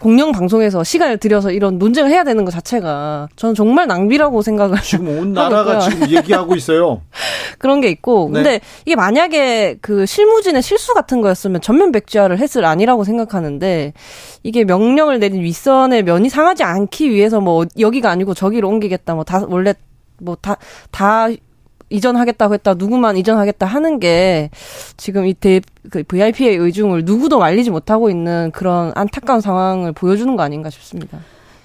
공영 방송에서 시간을 들여서 이런 논쟁을 해야 되는 것 자체가 저는 정말 낭비라고 생각을 지금 온 나라가 지금 얘기하고 있어요. 그런 게 있고 네. 근데 이게 만약에 그 실무진의 실수 같은 거였으면 전면 백지화를 했을 아니라고 생각하는데 이게 명령을 내린 윗선의 면이 상하지 않기 위해서 뭐 여기가 아니고 저기로 옮기겠다 뭐 다 원래 뭐 다 다 이전하겠다고 했다 누구만 이전하겠다 하는 게 지금 이 대 그 VIP의 의중을 누구도 말리지 못하고 있는 그런 안타까운 상황을 보여주는 거 아닌가 싶습니다.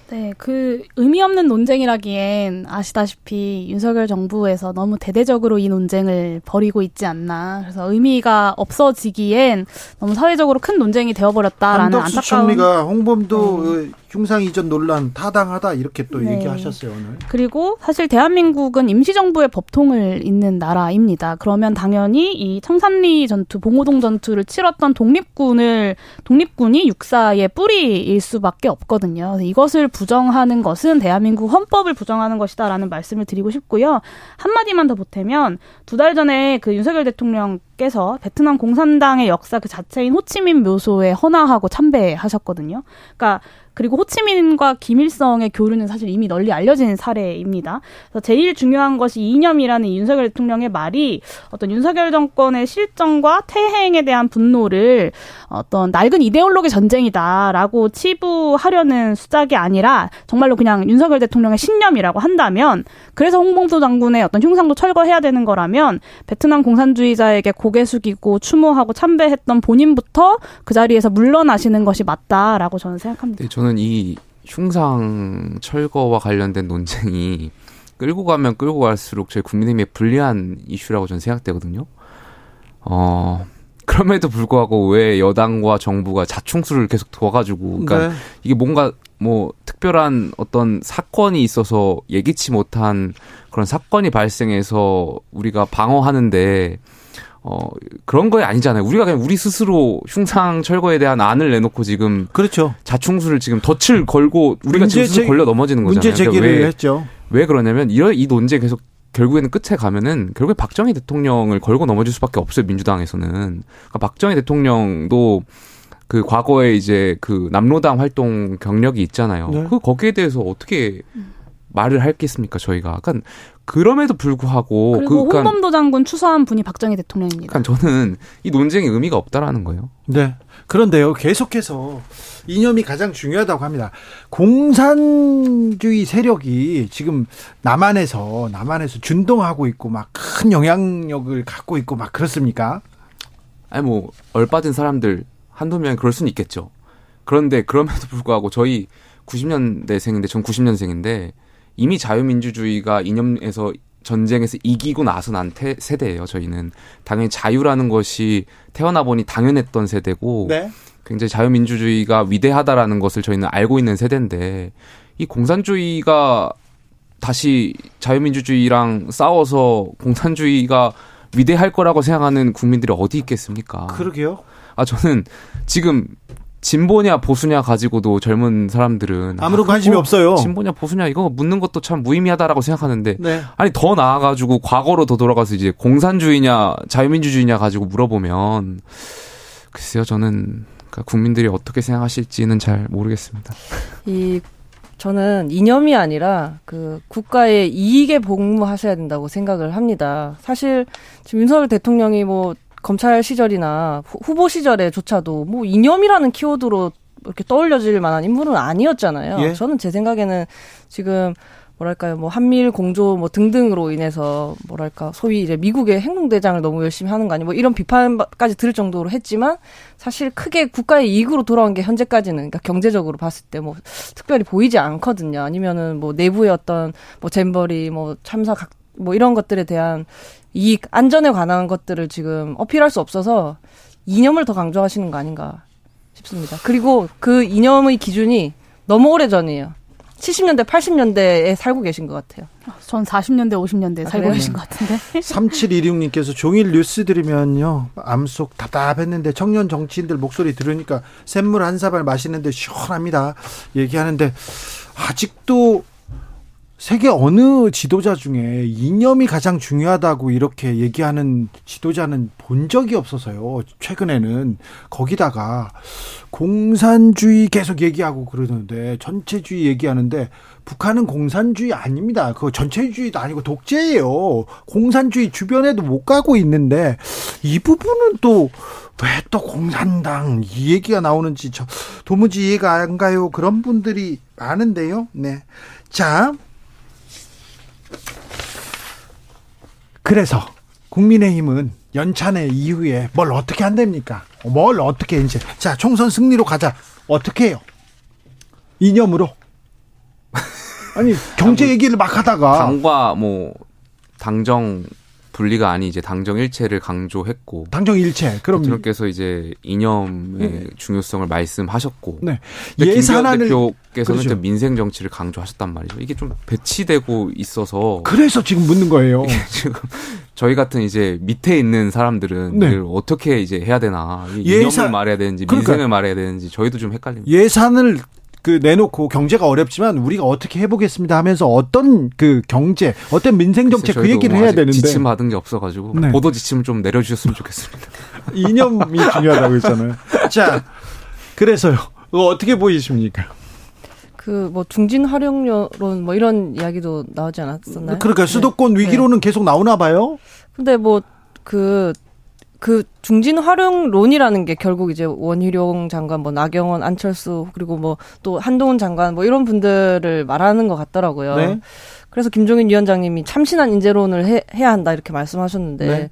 네, 그 의미 없는 논쟁이라기엔 아시다시피 윤석열 정부에서 너무 대대적으로 이 논쟁을 벌이고 있지 않나. 그래서 의미가 없어지기엔 너무 사회적으로 큰 논쟁이 되어버렸다라는 안타까운. 총리가 홍범도 네. 흉상 이전 논란 타당하다 이렇게 또 네. 얘기하셨어요 오늘. 그리고 사실 대한민국은 임시정부의 법통을 잇는 나라입니다. 그러면 당연히 이 청산리 전투, 봉오동 전투를 치렀던 독립군을 독립군이 육사의 뿌리일 수밖에 없거든요. 이것을 부정하는 것은 대한민국 헌법을 부정하는 것이다라는 말씀을 드리고 싶고요. 한 마디만 더 보태면 두 달 전에 그 윤석열 대통령께서 베트남 공산당의 역사 그 자체인 호치민 묘소에 헌화하고 참배하셨거든요. 그러니까 그리고 호치민과 김일성의 교류는 사실 이미 널리 알려진 사례입니다. 그래서 제일 중요한 것이 이념이라는 윤석열 대통령의 말이 어떤 윤석열 정권의 실정과 퇴행에 대한 분노를 어떤 낡은 이데올로기 전쟁이다라고 치부하려는 수작이 아니라 정말로 그냥 윤석열 대통령의 신념이라고 한다면 그래서 홍범도 장군의 어떤 흉상도 철거해야 되는 거라면 베트남 공산주의자에게 고개 숙이고 추모하고 참배했던 본인부터 그 자리에서 물러나시는 것이 맞다라고 저는 생각합니다. 네, 저는 이 흉상 철거와 관련된 논쟁이 끌고 가면 끌고 갈수록 저희 국민의힘에 불리한 이슈라고 저는 생각되거든요. 어, 그럼에도 불구하고 왜 여당과 정부가 자충수를 계속 둬가지고, 그러니까 네. 이게 뭔가 뭐 특별한 어떤 사건이 있어서 예기치 못한 그런 사건이 발생해서 우리가 방어하는데 어, 그런 거에 아니잖아요. 우리가 그냥 우리 스스로 흉상 철거에 대한 안을 내놓고 지금. 그렇죠. 자충수를 지금 덫을 걸고 우리가 지금 스스로 걸려 넘어지는 거잖아요. 문제 제기를 그러니까 왜, 했죠. 왜 그러냐면 이런 이 논쟁 계속 결국에는 끝에 가면은 결국에 박정희 대통령을 걸고 넘어질 수밖에 없어요. 민주당에서는. 그러니까 박정희 대통령도 그 과거에 이제 그 남로당 활동 경력이 있잖아요. 네. 그 거기에 대해서 어떻게 말을 할겠습니까 저희가? 그러니까 그럼에도 불구하고 그리고 그, 그러니까, 홍범도 장군 추서한 분이 박정희 대통령입니다. 그러니까 저는 이 논쟁의 의미가 없다라는 거예요. 네. 그런데요, 계속해서 이념이 가장 중요하다고 합니다. 공산주의 세력이 지금 남한에서 남한에서 준동하고 있고 막 큰 영향력을 갖고 있고 막 그렇습니까? 아니 뭐 얼빠진 사람들 한두 명이 그럴 수는 있겠죠. 그런데 그럼에도 불구하고 저희 90년대생인데 전 90년생인데 이미 자유민주주의가 이념에서 전쟁에서 이기고 나서 난 태, 세대예요. 저희는 당연히 자유라는 것이 태어나 보니 당연했던 세대고 네. 굉장히 자유민주주의가 위대하다라는 것을 저희는 알고 있는 세대인데 이 공산주의가 다시 자유민주주의랑 싸워서 공산주의가 위대할 거라고 생각하는 국민들이 어디 있겠습니까? 그러게요. 아 저는 지금 진보냐 보수냐 가지고도 젊은 사람들은 아무런 아, 관심이 없어요. 진보냐 보수냐 이거 묻는 것도 참 무의미하다라고 생각하는데 네. 아니 더 나아가지고 과거로 더 돌아가서 이제 공산주의냐 자유민주주의냐 가지고 물어보면 글쎄요 저는 그러니까 국민들이 어떻게 생각하실지는 잘 모르겠습니다. 이 저는 이념이 아니라 그 국가의 이익에 복무하셔야 된다고 생각을 합니다. 사실 지금 윤석열 대통령이 뭐 검찰 시절이나 후보 시절에조차도 뭐 이념이라는 키워드로 이렇게 떠올려질 만한 인물은 아니었잖아요. 예? 저는 제 생각에는 지금 뭐랄까요, 뭐 한미일 공조 뭐 등등으로 인해서 뭐랄까 소위 이제 미국의 행동대장을 너무 열심히 하는 거 아니 뭐 이런 비판까지 들을 정도로 했지만 사실 크게 국가의 이익으로 돌아온 게 현재까지는 그러니까 경제적으로 봤을 때 뭐 특별히 보이지 않거든요. 아니면은 뭐 내부의 어떤 뭐 잼버리 뭐 참사 각 뭐 이런 것들에 대한 이익, 안전에 관한 것들을 지금 어필할 수 없어서 이념을 더 강조하시는 거 아닌가 싶습니다. 그리고 그 이념의 기준이 너무 오래 전이에요. 70년대, 80년대에 살고 계신 것 같아요. 전 40년대, 50년대에 아, 살고 그래요? 계신 것 같은데. 3726님께서 종일 뉴스 들으면요. 암속 답답했는데 청년 정치인들 목소리 들으니까 샘물 한 사발 마시는데 시원합니다. 얘기하는데 아직도 세계 어느 지도자 중에 이념이 가장 중요하다고 이렇게 얘기하는 지도자는 본 적이 없어서요. 최근에는 거기다가 공산주의 계속 얘기하고 그러는데 전체주의 얘기하는데 북한은 공산주의 아닙니다. 그 전체주의도 아니고 독재예요. 공산주의 주변에도 못 가고 있는데 이 부분은 또 왜또 공산당 이 얘기가 나오는지 저 도무지 이해가 안 가요. 그런 분들이 많은데요. 네. 자, 그래서 국민의힘은 연찬회 이후에 뭘 어떻게 한답니까? 뭘 어떻게 이제 자 총선 승리로 가자 어떻게 해요? 이념으로 아니 경제 얘기를 막 하다가 당과 뭐 당정 분리가 아니 이제 당정 일체를 강조했고 당정 일체 그럼 대통령께서 이제 이념의 네. 중요성을 말씀하셨고 네. 예산안을 대표께서는 그렇죠. 민생 정치를 강조하셨단 말이죠. 이게 좀 배치되고 있어서 그래서 지금 묻는 거예요. 지금 저희 같은 이제 밑에 있는 사람들은 네. 어떻게 이제 해야 되나 이념을 예산, 말해야 되는지 민생을 그러니까 말해야 되는지 저희도 좀 헷갈립니다. 예산을 그 내놓고 경제가 어렵지만 우리가 어떻게 해보겠습니다 하면서 어떤 그 경제, 어떤 민생 정책 그 얘기를 해야 되는데 지침 받은 게 없어가지고 네. 보도 지침을 좀 내려주셨으면 좋겠습니다. 이념이 중요하다고 했잖아요. 자, 그래서요. 어떻게 보이십니까? 그뭐 중진 활용료론 뭐 이런 이야기도 나오지 않았었나요? 그러니까 수도권 네. 위기로는 네. 계속 나오나 봐요. 근데 뭐 그 그 중진 활용론이라는 게 결국 이제 원희룡 장관, 뭐 나경원, 안철수 그리고 뭐 또 한동훈 장관 뭐 이런 분들을 말하는 것 같더라고요. 네. 그래서 김종인 위원장님이 참신한 인재론을 해, 해야 한다 이렇게 말씀하셨는데 네.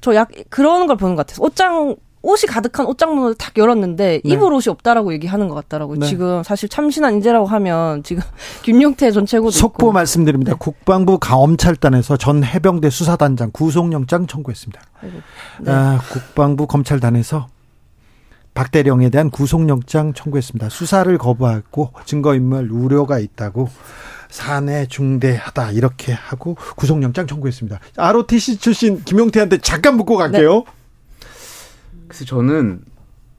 저약 그런 걸 보는 것 같아서 옷장 옷이 가득한 옷장 문을 탁 열었는데 네. 입을 옷이 없다라고 얘기하는 것 같더라고요. 네. 지금 사실 참신한 인재라고 하면 지금 김용태 전 최고도 속보 있고. 말씀드립니다. 네. 국방부 감찰단에서 전 해병대 수사단장 구속영장 청구했습니다. 네. 아, 국방부 검찰단에서 박대령에 대한 구속영장 청구했습니다. 수사를 거부하고 증거인멸 우려가 있다고 사내 중대하다 이렇게 하고 구속영장 청구했습니다. ROTC 출신 김용태한테 잠깐 묻고 갈게요. 네. 그래서 저는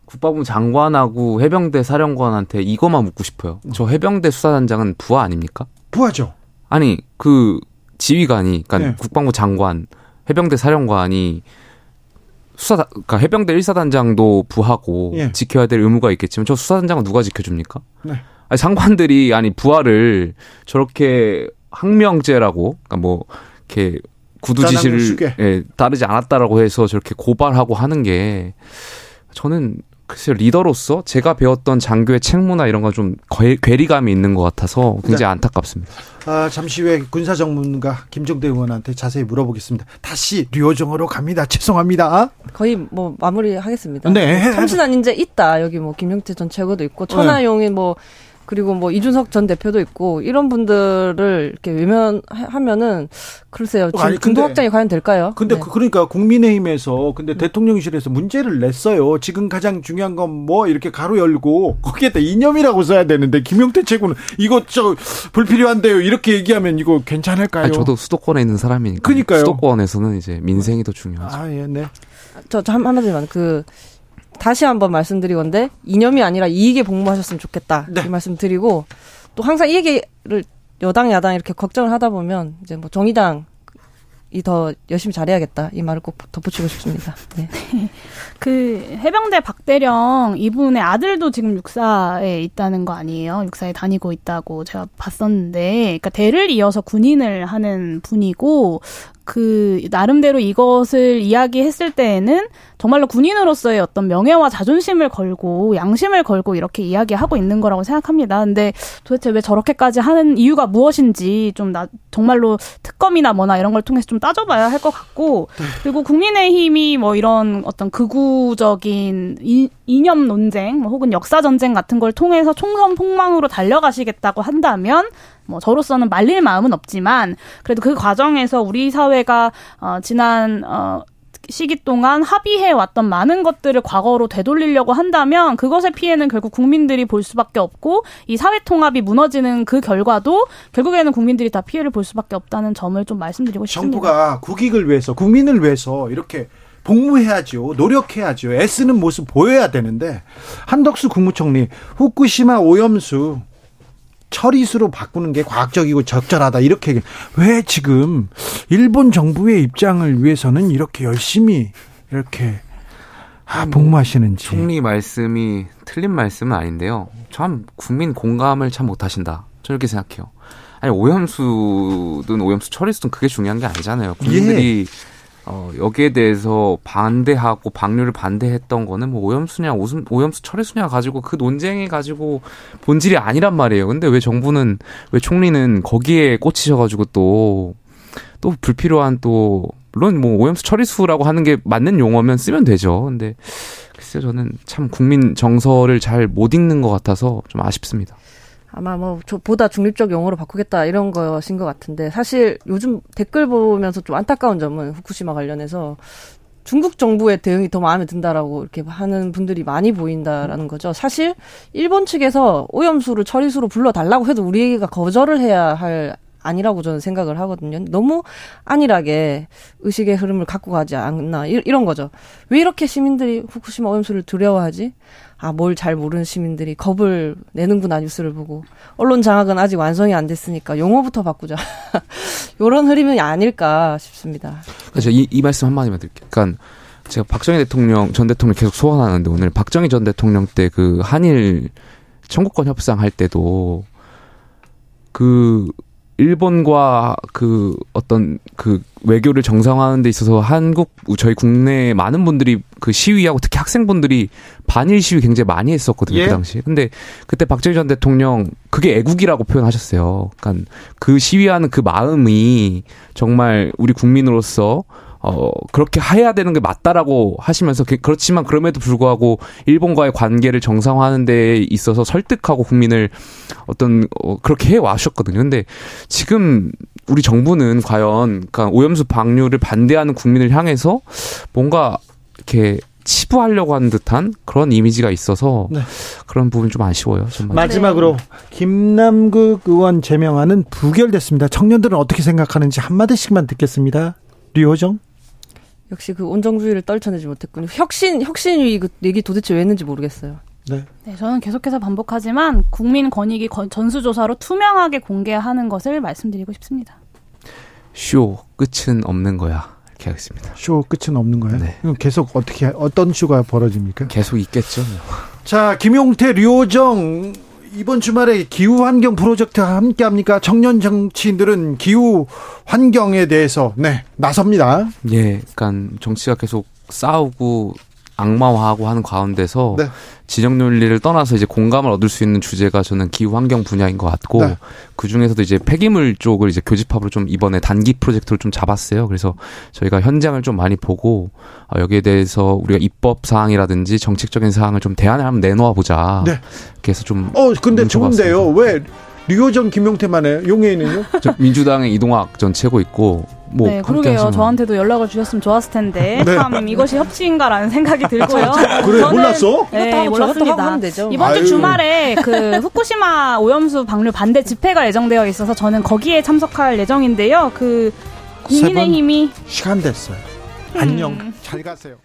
국방부 장관하고 해병대 사령관한테 이거만 묻고 싶어요. 저 해병대 수사단장은 부하 아닙니까? 부하죠. 아니 그 지휘관이, 그러니까 네. 국방부 장관, 해병대 사령관이 수사 그러니까 해병대 1사단장도 부하고 예. 지켜야 될 의무가 있겠지만 저 수사단장은 누가 지켜줍니까? 네. 아니, 상관들이 아니 부하를 저렇게 항명죄라고 그러니까 뭐 이렇게 구두 지시를 예, 따르지 않았다라고 해서 저렇게 고발하고 하는 게 저는 글쎄 리더로서 제가 배웠던 장교의 책무나 이런 건 좀 괴리감이 있는 것 같아서 굉장히 네. 안타깝습니다. 아, 잠시 후에 군사 전문가 김종대 의원한테 자세히 물어보겠습니다. 다시 류호정으로 갑니다. 죄송합니다. 거의 뭐 마무리하겠습니다. 네. 참신한 인재 있다. 여기 뭐 김용태 전 최고도 있고 천하용이 네. 뭐 그리고 뭐 이준석 전 대표도 있고 이런 분들을 이렇게 외면하면은 글쎄요. 아니, 근데, 확장이 과연 될까요? 근데 네. 그, 그러니까 국민의힘에서 근데 대통령실에서 문제를 냈어요. 지금 가장 중요한 건 뭐 이렇게 가로 열고 거기에다 이념이라고 써야 되는데 김용태 최고는 이거 저 불필요한데요. 이렇게 얘기하면 이거 괜찮을까요? 아니, 저도 수도권에 있는 사람이니까. 그러니까요. 수도권에서는 이제 민생이 더 중요하죠. 아, 예, 네. 저, 저 한마디만 그 다시 한번 말씀드리건데 이념이 아니라 이익에 복무하셨으면 좋겠다 네. 이 말씀드리고 또 항상 이 얘기를 여당 야당 이렇게 걱정을 하다 보면 이제 뭐 정의당 이더 열심히 잘해야겠다 이 말을 꼭 덧붙이고 싶습니다. 네. 그 해병대 박대령 이분의 아들도 지금 육사에 있다는 거 아니에요? 육사에 다니고 있다고 제가 봤었는데, 그러니까 대를 이어서 군인을 하는 분이고 그 나름대로 이것을 이야기했을 때에는 정말로 군인으로서의 어떤 명예와 자존심을 걸고 양심을 걸고 이렇게 이야기하고 있는 거라고 생각합니다. 근데 도대체 왜 저렇게까지 하는 이유가 무엇인지 좀 나, 정말로 특검이나 뭐나 이런 걸 통해서 좀 따져봐야 할 것 같고 그리고 국민의힘이 뭐 이런 어떤 극우적인 이, 이념 논쟁 뭐 혹은 역사 전쟁 같은 걸 통해서 총선 폭망으로 달려가시겠다고 한다면 뭐 저로서는 말릴 마음은 없지만 그래도 그 과정에서 우리 사회가 어 지난 어 시기 동안 합의해 왔던 많은 것들을 과거로 되돌리려고 한다면 그것의 피해는 결국 국민들이 볼 수밖에 없고 이 사회 통합이 무너지는 그 결과도 결국에는 국민들이 다 피해를 볼 수밖에 없다는 점을 좀 말씀드리고 싶습니다. 정부가 국익을 위해서 국민을 위해서 이렇게 복무해야죠. 노력해야죠. 애쓰는 모습 보여야 되는데 한덕수 국무총리 후쿠시마 오염수 처리수로 바꾸는 게 과학적이고 적절하다 이렇게 왜 지금 일본 정부의 입장을 위해서는 이렇게 열심히 이렇게 아, 복무하시는지 총리 말씀이 틀린 말씀은 아닌데요. 참 국민 공감을 참 못하신다. 저렇게 생각해요. 아니 오염수든 오염수 처리수든 그게 중요한 게 아니잖아요. 국민들이 예. 어, 여기에 대해서 반대하고 방류를 반대했던 거는 뭐 오염수냐 오염, 오염수 처리수냐 가지고 그 논쟁이 가지고 본질이 아니란 말이에요. 근데 왜 정부는 왜 총리는 거기에 꽂히셔가지고 또또 불필요한 또 물론 뭐 오염수 처리수라고 하는 게 맞는 용어면 쓰면 되죠. 근데 글쎄 저는 참 국민 정서를 잘 못 읽는 것 같아서 좀 아쉽습니다. 아마 뭐 저 보다 중립적 용어로 바꾸겠다 이런 것인 것 같은데 사실 요즘 댓글 보면서 좀 안타까운 점은 후쿠시마 관련해서 중국 정부의 대응이 더 마음에 든다라고 이렇게 하는 분들이 많이 보인다라는 거죠. 사실 일본 측에서 오염수를 처리수로 불러달라고 해도 우리가 거절을 해야 할 아니라고 저는 생각을 하거든요. 너무 안일하게 의식의 흐름을 갖고 가지 않나 이런 거죠. 왜 이렇게 시민들이 후쿠시마 오염수를 두려워하지? 아, 뭘 잘 모르는 시민들이 겁을 내는구나 뉴스를 보고 언론 장악은 아직 완성이 안 됐으니까 용어부터 바꾸자. 요런 흐름이 아닐까 싶습니다. 그렇죠. 이, 이 말씀 한마디만 드릴게요. 그러니까 제가 박정희 대통령 전 대통령 계속 소환하는데 오늘 박정희 전 대통령 때 그 한일 청구권 협상 할 때도 그 일본과 그 어떤 그 외교를 정상화하는 데 있어서 한국 저희 국내 많은 분들이 그 시위하고 특히 학생분들이 반일 시위 굉장히 많이 했었거든요 그 예? 그 당시에. 근데 그때 박정희 전 대통령 그게 애국이라고 표현하셨어요. 그러니까 그 시위하는 그 마음이 정말 우리 국민으로서 어, 그렇게 해야 되는 게 맞다라고 하시면서, 그렇지만 그럼에도 불구하고 일본과의 관계를 정상화하는 데 있어서 설득하고 국민을 어떤, 어, 그렇게 해 와셨거든요. 근데 지금 우리 정부는 과연, 그러니까 오염수 방류를 반대하는 국민을 향해서 뭔가 이렇게 치부하려고 하는 듯한 그런 이미지가 있어서 네. 그런 부분이 좀 아쉬워요. 정말. 마지막으로 네. 김남국 의원 제명안은 부결됐습니다. 청년들은 어떻게 생각하는지 한마디씩만 듣겠습니다. 류호정. 역시 그 온정주의를 떨쳐내지 못했군요. 혁신 혁신주의 그 얘기 도대체 왜 했는지 모르겠어요. 네. 네, 저는 계속해서 반복하지만 국민 권익위 전수조사로 투명하게 공개하는 것을 말씀드리고 싶습니다. 쇼 끝은 없는 거야. 이렇게 하겠습니다. 쇼 끝은 없는 거예요? 네. 계속 어떻게 어떤 쇼가 벌어집니까? 계속 있겠죠. 자, 김용태, 류호정 이번 주말에 기후 환경 프로젝트 함께 합니까? 청년 정치인들은 기후 환경에 대해서 네, 나섭니다. 예, 그러니까 정치가 계속 싸우고 악마화하고 하는 가운데서 네. 지적 논리를 떠나서 이제 공감을 얻을 수 있는 주제가 저는 기후 환경 분야인 것 같고 네. 그 중에서도 이제 폐기물 쪽을 이제 교집합으로 좀 이번에 단기 프로젝트로 좀 잡았어요. 그래서 저희가 현장을 좀 많이 보고 어, 여기에 대해서 우리가 입법 사항이라든지 정책적인 사항을 좀 대안을 한번 내놓아 보자. 네. 그래서 좀 어, 근데 좋은데요. 왜 류호정 김용태만 해요? 용해인은요? 민주당의 이동학 전 최고 있고 뭐 네, 그러게요. 저한테도 연락을 주셨으면 좋았을 텐데 네. 참 이것이 협치인가라는 생각이 들고요. 그래 저는, 몰랐어? 네, 몰랐습니다. 이번 주 아유. 주말에 그 후쿠시마 오염수 방류 반대 집회가 예정되어 있어서 저는 거기에 참석할 예정인데요. 그 국민의힘이 시간 됐어요. 안녕. 음. 잘 가세요.